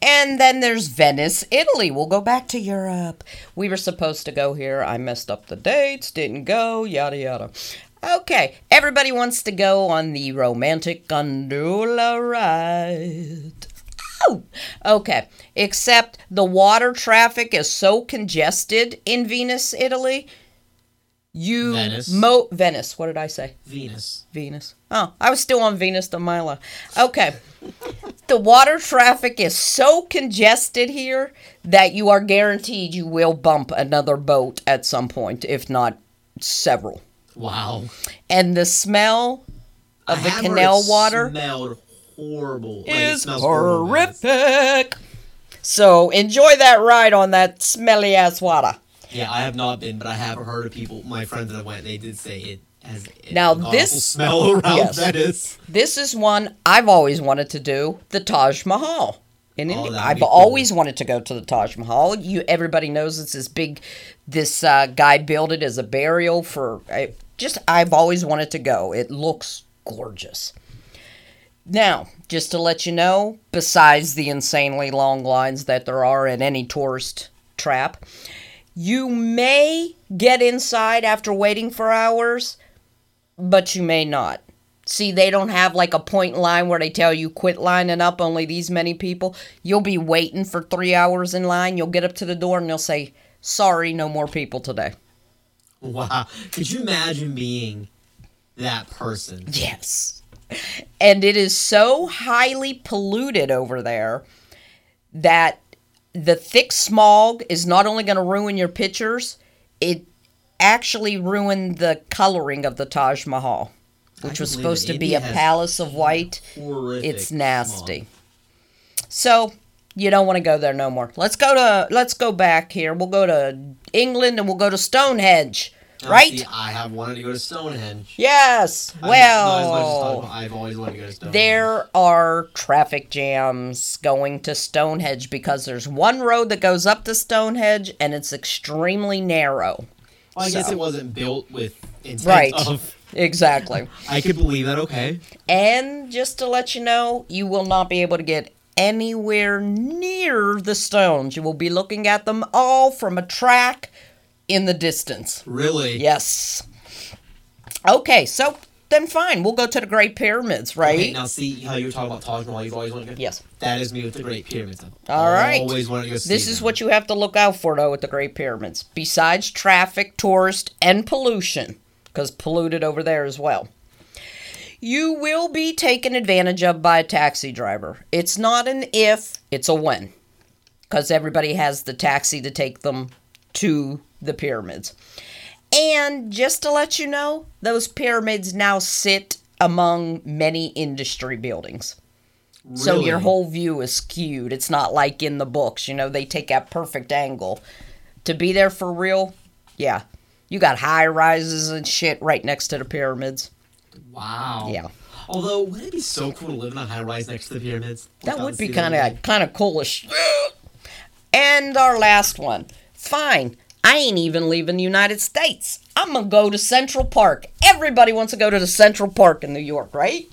And then there's Venice, Italy. We'll go back to Europe. We were supposed to go here. I messed up the dates, didn't go, yada yada. Okay, everybody wants to go on the romantic gondola ride. Oh, okay. Except the water traffic is so congested in Venus, Italy. You Venice. mo Venice. What did I say? Venus. Venus. Oh, I was still on Venus de Milo. Okay. <laughs> the water traffic is so congested here that you are guaranteed you will bump another boat at some point, if not several. Wow. And the smell of I the canal water smelled horrible. Like, it is smells horrible. horrific. So enjoy that ride on that smelly ass water. Yeah, I have not been, but I have heard of people. My friends that went, they did say it has an Now, awful this- smell around <laughs> yes. Venice. This is one I've always wanted to do, the Taj Mahal. In Oh, India. I've cool. always wanted to go to the Taj Mahal. You, everybody knows it's this big. This uh, guy built it as a burial for. I, just, I've always wanted to go. It looks gorgeous. Now, just to let you know, besides the insanely long lines that there are in any tourist trap, you may get inside after waiting for hours, but you may not. See, they don't have like a point line where they tell you quit lining up, only these many people. You'll be waiting for three hours in line. You'll get up to the door and they'll say, sorry, no more people today. Wow. Could you imagine being that person? Yes. And it is so highly polluted over there that the thick smog is not only going to ruin your pictures, it actually ruined the coloring of the Taj Mahal, which was supposed to be a palace of white. It's nasty. So you don't want to go there no more. Let's go to let's go back here. We'll go to England and we'll go to Stonehenge. Now, Right? see, I have wanted to go to Stonehenge. Yes. I've- not as as Well, I've always wanted to go to Stonehenge. there are traffic jams going to Stonehenge because there's one road that goes up to Stonehenge and it's extremely narrow. Well, I guess it wasn't built with intent Right. of. <laughs> Exactly. I could believe that. Okay. And just to let you know, you will not be able to get anywhere near the stones. You will be looking at them all from a track in the distance. Really? Yes. Okay, so then fine. We'll go to the Great Pyramids, right? Okay, now see how you were talking about Taj Mahal. You've always wanted to go. Yes. That is me with the Great Pyramids. All right. Always wanted to go This is them. what you have to look out for, though, with the Great Pyramids. Besides traffic, tourist, and pollution, because polluted over there as well, you will be taken advantage of by a taxi driver. It's not an if, it's a when, because everybody has the taxi to take them to the pyramids. And just to let you know, those pyramids now sit among many industry buildings. So your whole view is skewed. It's not like in the books, you know, they take that perfect angle. To be there for real, yeah. You got high rises and shit right next to the pyramids. Wow. Yeah. Although, wouldn't it be so cool to live in a high rise next to the pyramids? That would be kind of kind of coolish. And our last one. Fine. I ain't even leaving the United States. I'm gonna go to Central Park. Everybody wants to go to the Central Park in New York, right?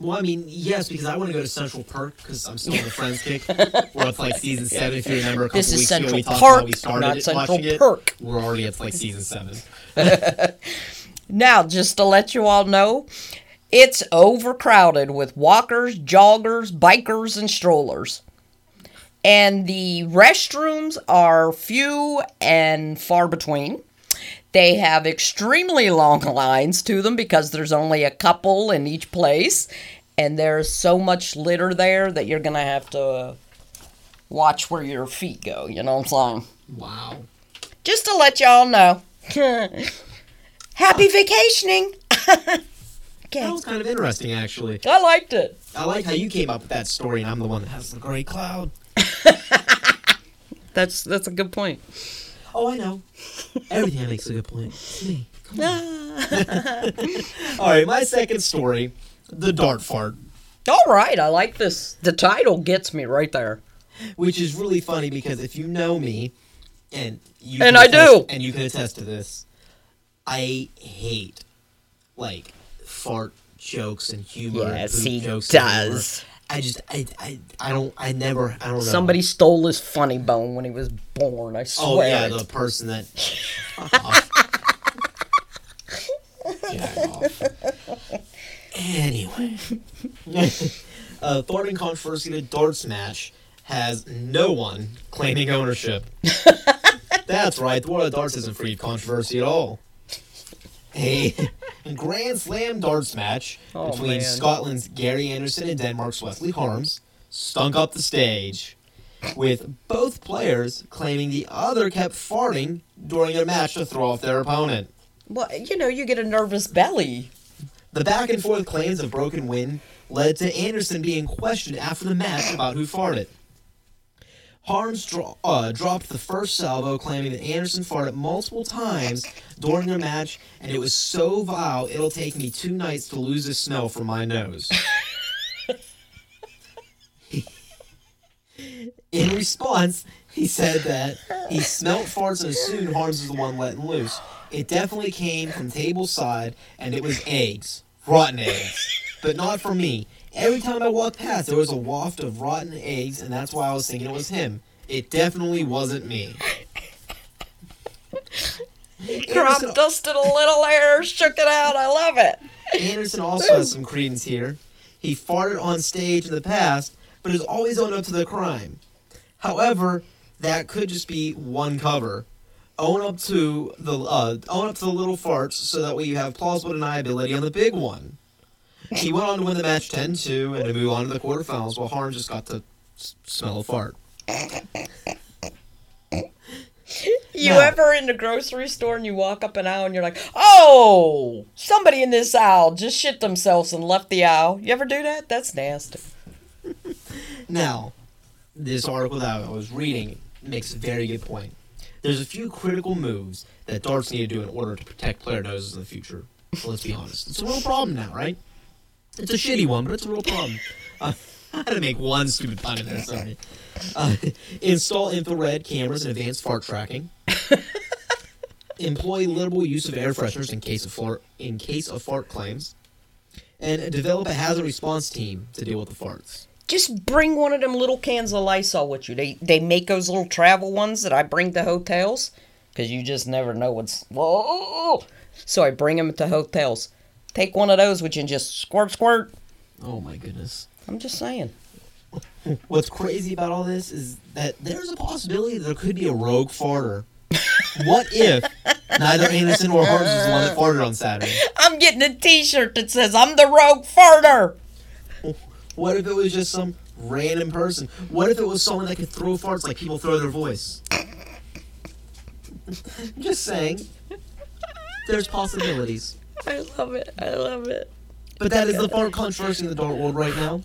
Well, I mean, yes, because I want to go to Central Park because I'm still on the Friends kick. <laughs> We're up to like season seven. If you remember, a couple This is weeks ago, we Central talked Park, about we started not it, Central watching it. We're already at like season seven. <laughs> Now, just to let you all know, it's overcrowded with walkers, joggers, bikers, and strollers. And the restrooms are few and far between. They have extremely long <laughs> lines to them because there's only a couple in each place. and there's so much litter there that you're gonna have to watch where your feet go. You know what I'm saying? Wow. Just to let y'all know. <laughs> Happy vacationing. <laughs> okay. That was kind of interesting, actually. I liked it. I like how you came up with that story, and I'm the one that has the great cloud. <laughs> That's that's a good point. Oh, I know. Everything makes a good point. It's me. <laughs> All right, my second story, the dart fart, All right, I like this. The title gets me right there. which is really funny because if you know me, and you And I attest- do. and you can attest to this, I hate like fart jokes and humor. and Yes, poop he jokes and humor. does. I just, I, I, I don't, I never, I don't know. Somebody stole his funny bone when he was born. I swear. Oh yeah, the person that. Fuck off. Jack off. Anyway, uh, farting controversy to darts match has no one claiming ownership. <laughs> That's right, the world of darts isn't free of controversy at all. A <laughs> Grand Slam darts match Oh, between man. Scotland's Gary Anderson and Denmark's Wesley Harms stunk up the stage, with both players claiming the other kept farting during a match to throw off their opponent. Well, you know, you get a nervous belly. The back and forth claims of broken wind led to Anderson being questioned after the match about who farted. Harms dro- uh, dropped the first salvo, claiming that Anderson farted multiple times during their match, and it was so vile it'll take me two nights to lose the smell from my nose. <laughs> In response, he said that he smelt farts and assumed Harms was the one letting loose. It definitely came from table side, and it was eggs. Rotten eggs. But not for me. Every time I walked past, there was a waft of rotten eggs, and that's why I was thinking it was him. It definitely wasn't me. <laughs> Anderson, dusted a little air, shook it out. I love it. Anderson also has some credence here. He farted on stage in the past, but has always owned up to the crime. However, that could just be one cover. Own up to the uh, own up to the little farts, so that way you have plausible deniability on the big one. He went on to win the match 10-2 and to move on to the quarterfinals, while Harm just got to s- smell a fart. You Now- ever in the grocery store and you walk up an aisle and you're like, oh, somebody in this aisle just shit themselves and left the aisle. You ever do that? That's nasty. Now, this article that I was reading makes a very good point. There's a few critical moves that darts need to do in order to protect player noses in the future. Let's be honest. It's a real problem now, right? It's a shitty one, but it's a real problem. Uh, <laughs> I had to make one stupid pun in there, <laughs> sorry. Uh, install infrared cameras and advanced fart tracking. <laughs> Employ liberal use of air fresheners in case of fart, in case of fart claims. And develop a hazard response team to deal with the farts. Just bring one of them little cans of Lysol with you. They they make those little travel ones that I bring to hotels because you just never know what's. Whoa! So I bring them to hotels. Take one of those with you and just squirt, squirt. Oh my goodness. I'm just saying. <laughs> What's crazy about all this is that there's a possibility that there could be a rogue farter. <laughs> what if neither Anderson or Harms was the one that farted on Saturday? I'm getting a T-shirt that says I'm the rogue farter. What if it was just some random person? What if it was someone that could throw farts like people throw their voice? <laughs> just saying. There's possibilities. <laughs> I love it. I love it. But that is the fart controversy in the dart world right now.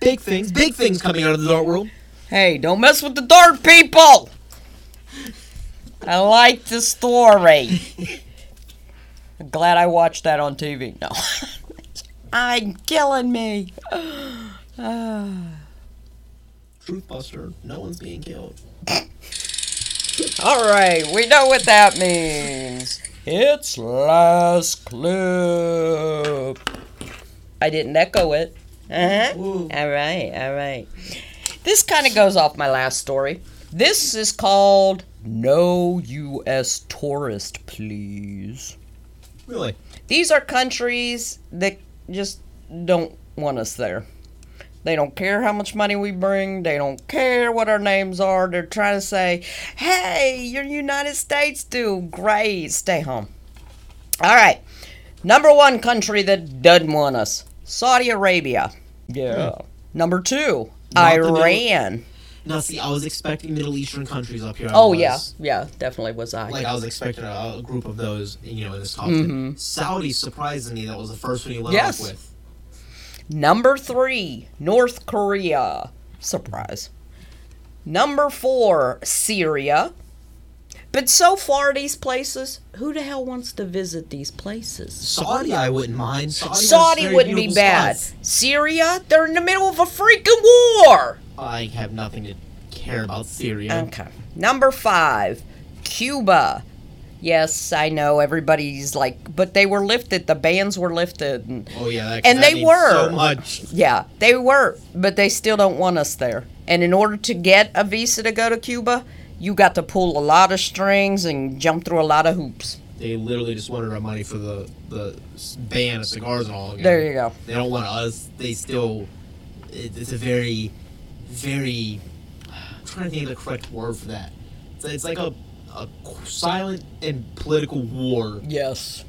Big things, big things coming out of the dart world. Hey, don't mess with the dart people. I like the story. I'm <laughs> glad I watched that on TV. No. <laughs> I'm killing me. <sighs> Truth Buster, no one's being killed. All right, we know what that means. It's last clip. I didn't echo it. Uh huh. All right, all right. This kind of goes off my last story. This is called No U.S. Tourist, Please. Really? These are countries that just don't want us there. They don't care how much money we bring. They don't care what our names are. They're trying to say, hey, your United States do great. Stay home. All right. Number one country that doesn't want us Saudi Arabia. Yeah. Number two, Not Iran. Now, see, I was expecting Middle Eastern countries up here. I Oh was. yeah, yeah, definitely was I. Like I was expecting a, a group of those, you know, in this top Mm-hmm. 10. Saudi, surprisingly, that was the first one you went Yes. off with. Number three, North Korea. Surprise. Number four, Syria. But so far, these places, who the hell wants to visit these places? Saudi, I wouldn't mind. Saudi, Saudi wouldn't be bad. spots. Syria, they're in the middle of a freaking war. I have nothing to care about Syria. Okay. Number five, Cuba. Yes, I know everybody's like, but they were lifted. The bans were lifted. And, Oh yeah, that, And that they were. so much. yeah, they were, but they still don't want us there. And in order to get a visa to go to Cuba, you got to pull a lot of strings and jump through a lot of hoops. They literally just wanted our money for the the ban of cigars and all. Again. There you go. They don't want us. They still. It's a very, very. I'm trying to think of the correct word for that. It's, it's like a, a silent and political war. Yes.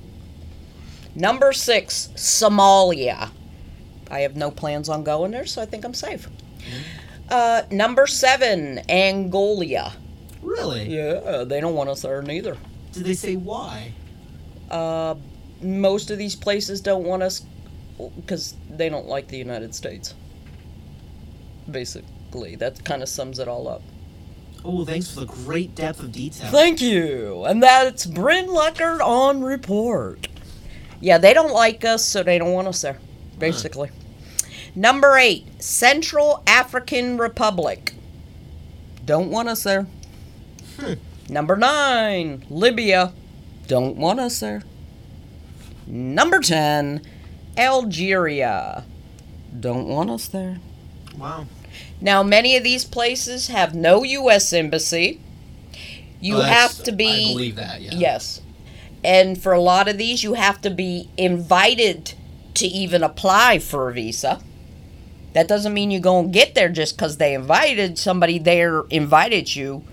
Number six, Somalia. I have no plans on going there, so I think I'm safe. Uh, number seven, Angola. Really? Yeah, they don't want us there neither. Did they say why? Uh, most of these places don't want us because they don't like the United States. Basically, that kind of sums it all up. Oh, thanks for the great depth of detail. Thank you. And that's Bryn Luckard on report. Yeah, they don't like us, so they don't want us there, basically. Number eight, Central African Republic. Don't want us there. Hmm. Number nine, Libya. Don't want us there. Number 10, Algeria. Don't want us there. Wow. Now, many of these places have no U.S. embassy. You Oh, have to be. I believe that. Yeah. Yes. And for a lot of these, you have to be invited to even apply for a visa. That doesn't mean you're going to get there just because they invited somebody there, invited you.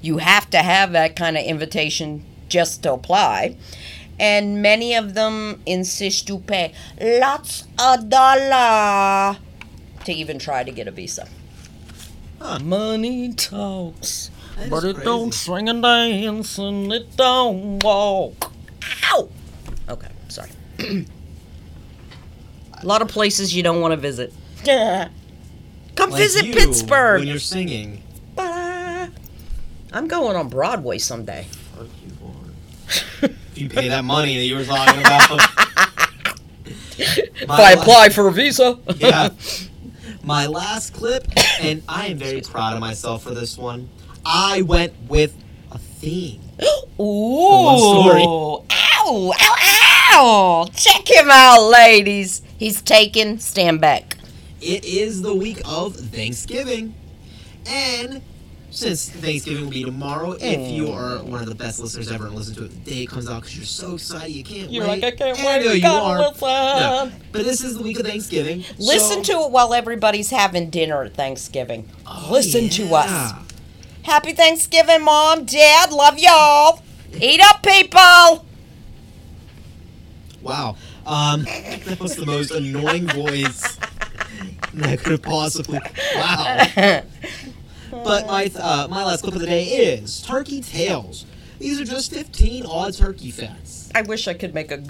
You have to have that kind of invitation just to apply. And many of them insist you pay lots of dollar to even try to get a visa. Huh. Money talks. That is But it don't crazy. swing and dance and it don't walk. Ow! Okay, sorry. <clears throat> A lot of places you don't want to visit. <laughs> Come Like visit you, Pittsburgh. when you're singing. Ba-da. I'm going on Broadway someday. Fuck you, Lord. <laughs> if you pay that money that you were talking about. <laughs> If I apply for a visa. yeah. My last clip, and I am very proud of myself for this one. I went with a theme. <gasps> Ooh. story. Ow, ow, ow. Check him out, ladies. He's taken. Stand back. It is the week of Thanksgiving. And since Thanksgiving will be tomorrow, if you are one of the best listeners ever and listen to it the day it comes out because you're so excited you can't You're wait. like, I can't wait I know to you are. No, But this is the week of Thanksgiving. Listen to it while everybody's having dinner at Thanksgiving. Listen to us. Happy Thanksgiving, Mom, Dad. Love y'all. Eat up, people. Wow. Um, <laughs> that was the most annoying voice that could have possibly. Wow. <laughs> But my uh, my last clip of the day is turkey tails. These are just 15 odd turkey facts. I wish I could make a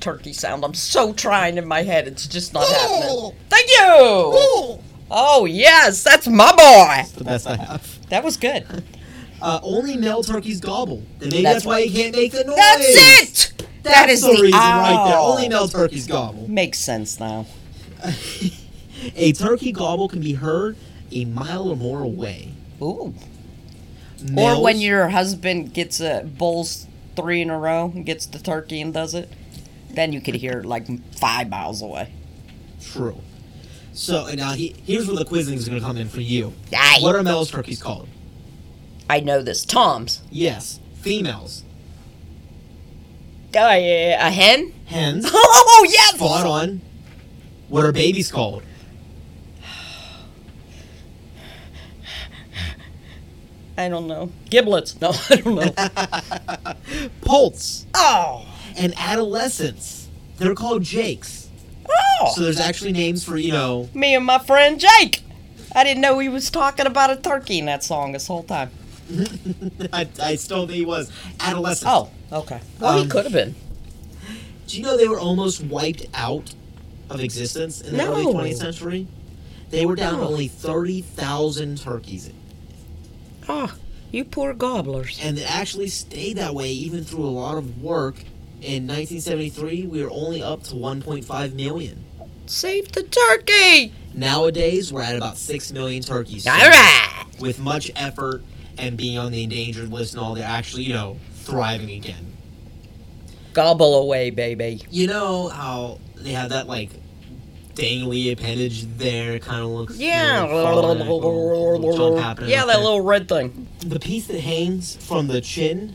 turkey sound. I'm so trying in my head. It's just not happening. Thank you. Oh, yes. That's my boy. That's The best I have. That was good. Uh, only male turkeys gobble. And maybe That's that's, why you can't make the noise. That's it. That's that is the, the, reason right there. Only male turkeys gobble. Makes sense now. <laughs> A turkey gobble can be heard a mile or more away. Ooh. Or when your husband gets a bowls three in a row and gets the turkey and does it, then you could hear it like five miles away. True. So now he, here's where the quizzing is going to come in for you. Aye. What are males turkeys called? I know this. Tom's. Yes, females. Uh, a hen? Hens. <laughs> Oh, yes! Spot on. What are babies called? I don't know. Giblets. No, <laughs> I don't know. Poults oh. and adolescents. They're called jakes. Oh, So there's actually names for you know. me and my friend Jake. I didn't know he was talking about a turkey in that song this whole time. <laughs> I, I still think he was adolescent. Oh, okay. Well, he Um, could have been. Do you know they were almost wiped out of existence in the early 20th century? They were down No. only 30,000 turkeys. Oh, you poor gobblers. And it actually stayed that way even through a lot of work. In 1973, we were only up to 1.5 million. Save the turkey! Nowadays, we're at about 6 million turkeys. So All right. With much effort and being on the endangered list and all, they're actually, you know, thriving again. Gobble away, baby. You know how they have that, like, dangly appendage there, kind of looks. you Yeah. know, falling little- little Yeah, that there. little red thing. the piece that hangs from the chin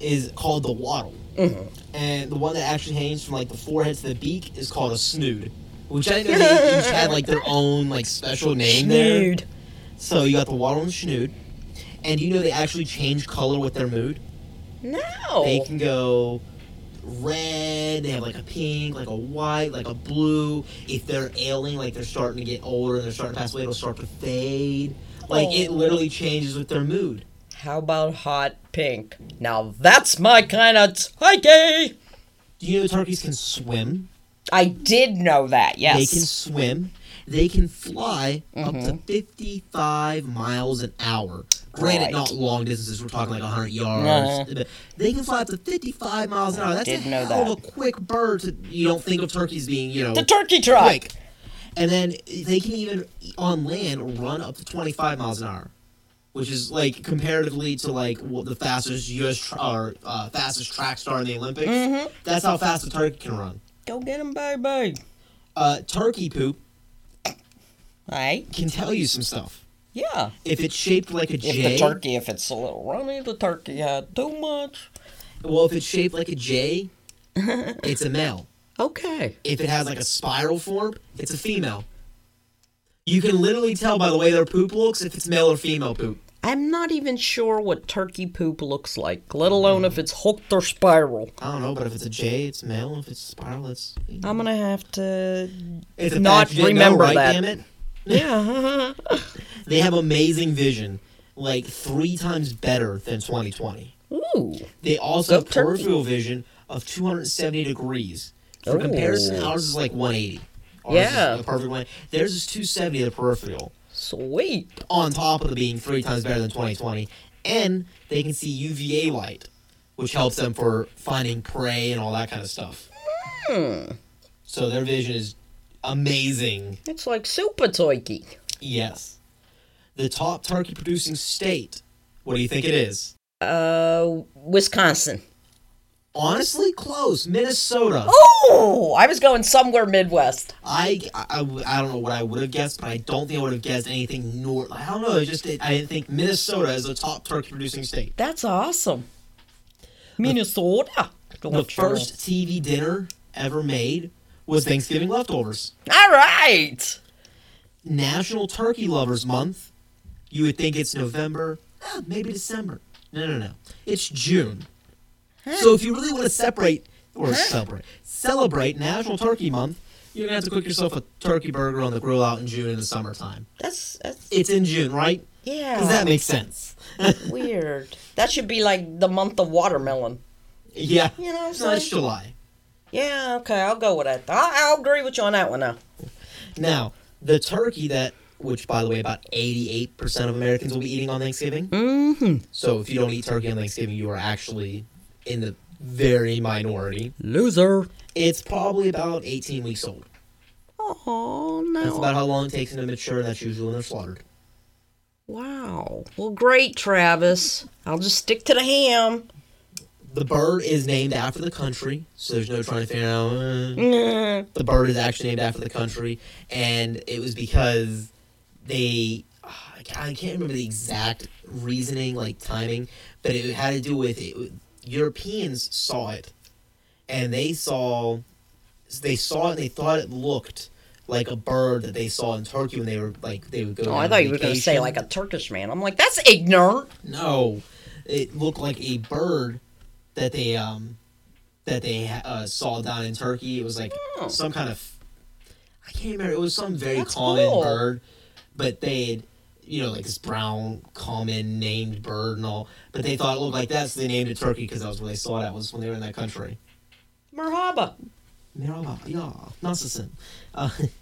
is called the wattle, Mhm. and the one that actually hangs from like the forehead to the beak is called a snood. Which I know <laughs> they each had like their own like special name there. Snood. So you got the wattle and the snood, and you know they actually change color with their mood. No. They can go red. They have like a pink, like a white, like a blue. If they're ailing, like they're starting to get older and they're starting to pass away, it'll start to fade. Like it Oh. literally changes with their mood. How about hot pink? Now that's my kind of turkey. Do you know turkeys can swim? I did know that. Yes. They can swim. They can fly up to Mhm. 55 miles an hour. Granted, Right. not long distances. We're talking like 100 yards. Uh-huh. They can fly up to 55 miles an hour. That's Didn't a hell of a quick bird. To, you don't think of turkeys being, you know, the turkey truck. quick. And then they can even on land run up to 25 miles an hour, which is like comparatively to like the fastest U.S. Tra- or uh, fastest track star in the Olympics. Mhm. That's how fast a turkey can run. Go get him, baby. Uh, turkey poop Right? can tell you some stuff. Yeah. If it's shaped like a J. If the turkey, if it's a little runny, the turkey had too much. well, if it's shaped like a J, <laughs> it's a male. Okay. If it has like a spiral form, it's a female. You can literally tell by the way their poop looks if it's male or female poop. I'm not even sure what turkey poop looks like, let alone if it's hooked or spiral. I don't know, but if it's a J, it's male. If it's spiral, it's. I'm gonna have to. It's not fact didn't remember know, right, that. Yeah. <laughs> They have amazing vision, like three times better than 2020. Ooh. They also have peripheral vision of 270 degrees. For Oh. comparison, ours is like 180. Ours Yeah. is a perfect one. Theirs is 270 the peripheral. Sweet. On top of it being three times better than 2020, and they can see UVA light, which helps them for finding prey and all that kind of stuff. Hmm. So their vision is amazing. It's like super turkey. Yes. The top turkey producing state. What do you think it is? Uh, Wisconsin. Honestly, close. Minnesota. Oh, I was going somewhere Midwest. I, I, I don't know what I would have guessed, but I don't think I would have guessed anything north. I don't know. It just I didn't think Minnesota is the top turkey producing state. That's awesome. Minnesota. The first TV dinner ever made was Thanksgiving leftovers. All right. National Turkey Lovers Month. You would think it's November, eh, maybe December. No, no, no. It's June. So if you really want to separate or celebrate celebrate National Turkey Month, you're gonna have to cook yourself a turkey burger on the grill out in June in the summertime. That's that's It's in June, right? yeah. Does that make sense? <laughs> weird? That should be like the month of watermelon. yeah. You know what I'm So it's? July. Yeah. Okay, I'll go with that. I'll, I'll agree with you on that one now. Now, the turkey that, which by the way, about 88% of Americans will be eating on Thanksgiving. Mm-hmm. So if you don't eat turkey on Thanksgiving, you are actually in the very minority. Loser. It's probably about 18 weeks old. Oh no. That's about how long it takes them to mature, and that's usually when they're slaughtered. Wow. Well, great, Travis. I'll just stick to the ham. The bird is named after the country, so there's no trying to figure out. uh, the bird is actually named after the country, and it was because they. ah, I can't- remember the exact reasoning, like timing, but it had to do with it. Europeans saw it, and they saw, they saw it. and They thought it looked like a bird that they saw in Turkey when they were like they would go. Oh, I thought you were going to say like a Turkish man. I'm like, that's ignorant. No, it looked like a bird that they um that they uh, saw down in Turkey. It was like Oh. some kind of I can't remember. It was some very That's common cool. bird, but they'd you know like this brown common named bird and all. But they thought it looked like that, so they named it turkey because that was where they saw that was when they were in that country. Merhaba. Merhaba, yeah, nasılsın? Uh, <laughs>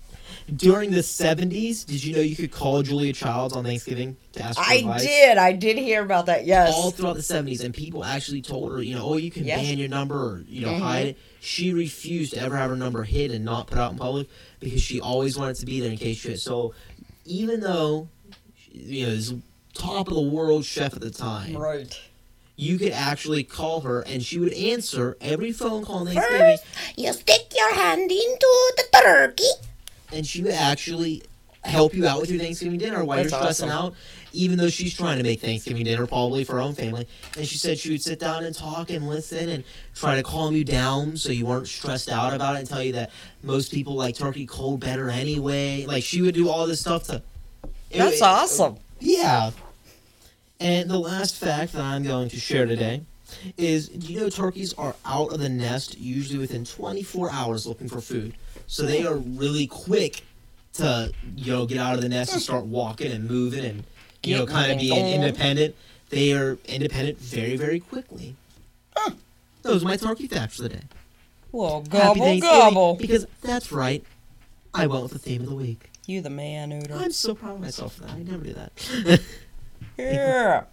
during the seventies, did you know you could call Julia Childs on Thanksgiving to ask for I advice? did. I did hear about that. Yes. all throughout the 70s and people actually told her you know oh you can Yes. ban your number or you know Mhm. hide it she refused to ever have her number hid and not put out in public because she always wanted to be there in case she so even though you know this top of the world chef at the time Right. you could actually call her and she would answer every phone call on Thanksgiving First, you stick your hand into the turkey. And she would actually help you out with your Thanksgiving dinner while That's you're stressing awesome. out, even though she's trying to make Thanksgiving dinner probably for her own family. And she said she would sit down and talk and listen and try to calm you down so you weren't stressed out about it and tell you that most people like turkey cold better anyway. Like she would do all this stuff to. it- That's it- uh, awesome. Yeah. And the last fact that I'm going to share today is do you know turkeys are out of the nest usually within 24 hours looking for food. So they are really quick to, you know, get out of the nest and start walking and moving and, you know, kind of being independent. They are independent very, very quickly. Those are my turkey facts for the day. Well, gobble gobble. Because that's right. I went with the theme of the week. You the man, Udo. I'm so proud of myself for that. I never do that. <laughs> Yeah.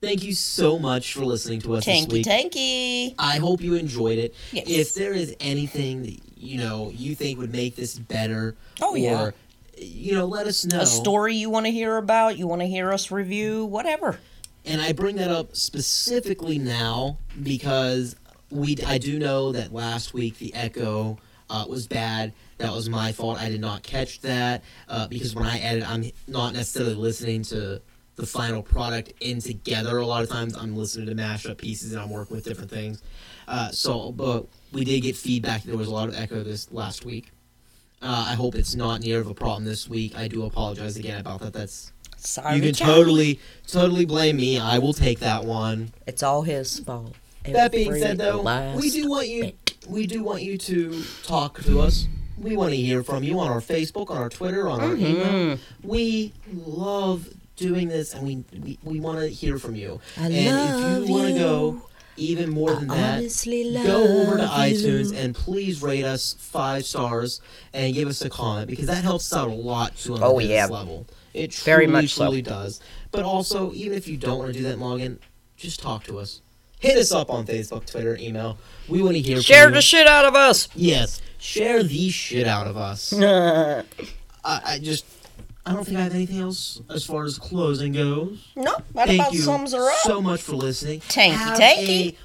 Thank you so much for listening to us this Tanky week. tanky. I hope you enjoyed it. Yes. If there is anything that you know you think would make this better, Oh, or yeah. you know, let us know. A story you want to hear about, you want to hear us review, whatever. And I bring that up specifically now because we I do know that last week the echo uh, was bad. That was my fault. I did not catch that uh, because when I edit, I'm not necessarily listening to the final product in together. A lot of times, I'm listening to mashup pieces and I'm working with different things. Uh, so, but we did get feedback. There was a lot of echo this last week. Uh, I hope it's not near of a problem this week. I do apologize again about that. That's Sorry. you can Jack. totally, totally blame me. I will take that one. It's all his fault. That being said, though, we do want you, bit. we do want you to talk to us. We want to hear from you on our Facebook, on our Twitter, on our Mm-hmm. email. We love doing this, and we we, we want to hear from you. I and if you want to go even more than that, go over to iTunes you. and please rate us five stars and give us a comment because that helps out a lot to on the Oh, business yeah. level. It truly, Very much so. does. But also, even if you don't want to do that, Morgan, just talk to us. Hit us up on Facebook, Twitter, email. We want to hear Share from you. the shit out of us. Yes, share the shit out of us. <laughs> I, I just, I don't think I have anything else as far as closing goes. no, that Thank about you sums her up. so much for listening. Tanky, have tanky. a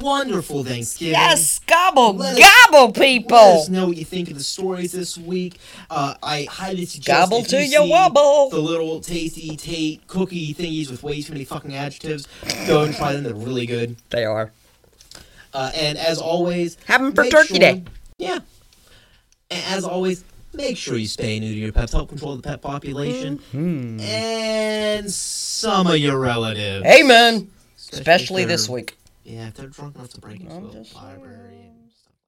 wonderful Thanksgiving. yes, gobble, Let us- gobble, Let people. us know what you think of the stories this week. Uh, I highly suggest Gobble if to you your see wobble. The little tasty Tate cookie thingies with way too many fucking adjectives. Go and try them; they're really good. They are. Uh, and as always, Have 'em for Turkey sure- Day. Yeah. And as always, make sure you stay new to your pets. Help control the pet population Hmm. and some of your relatives. Amen. Especially Especially this week. Yeah, if they're drunk enough to break into a library.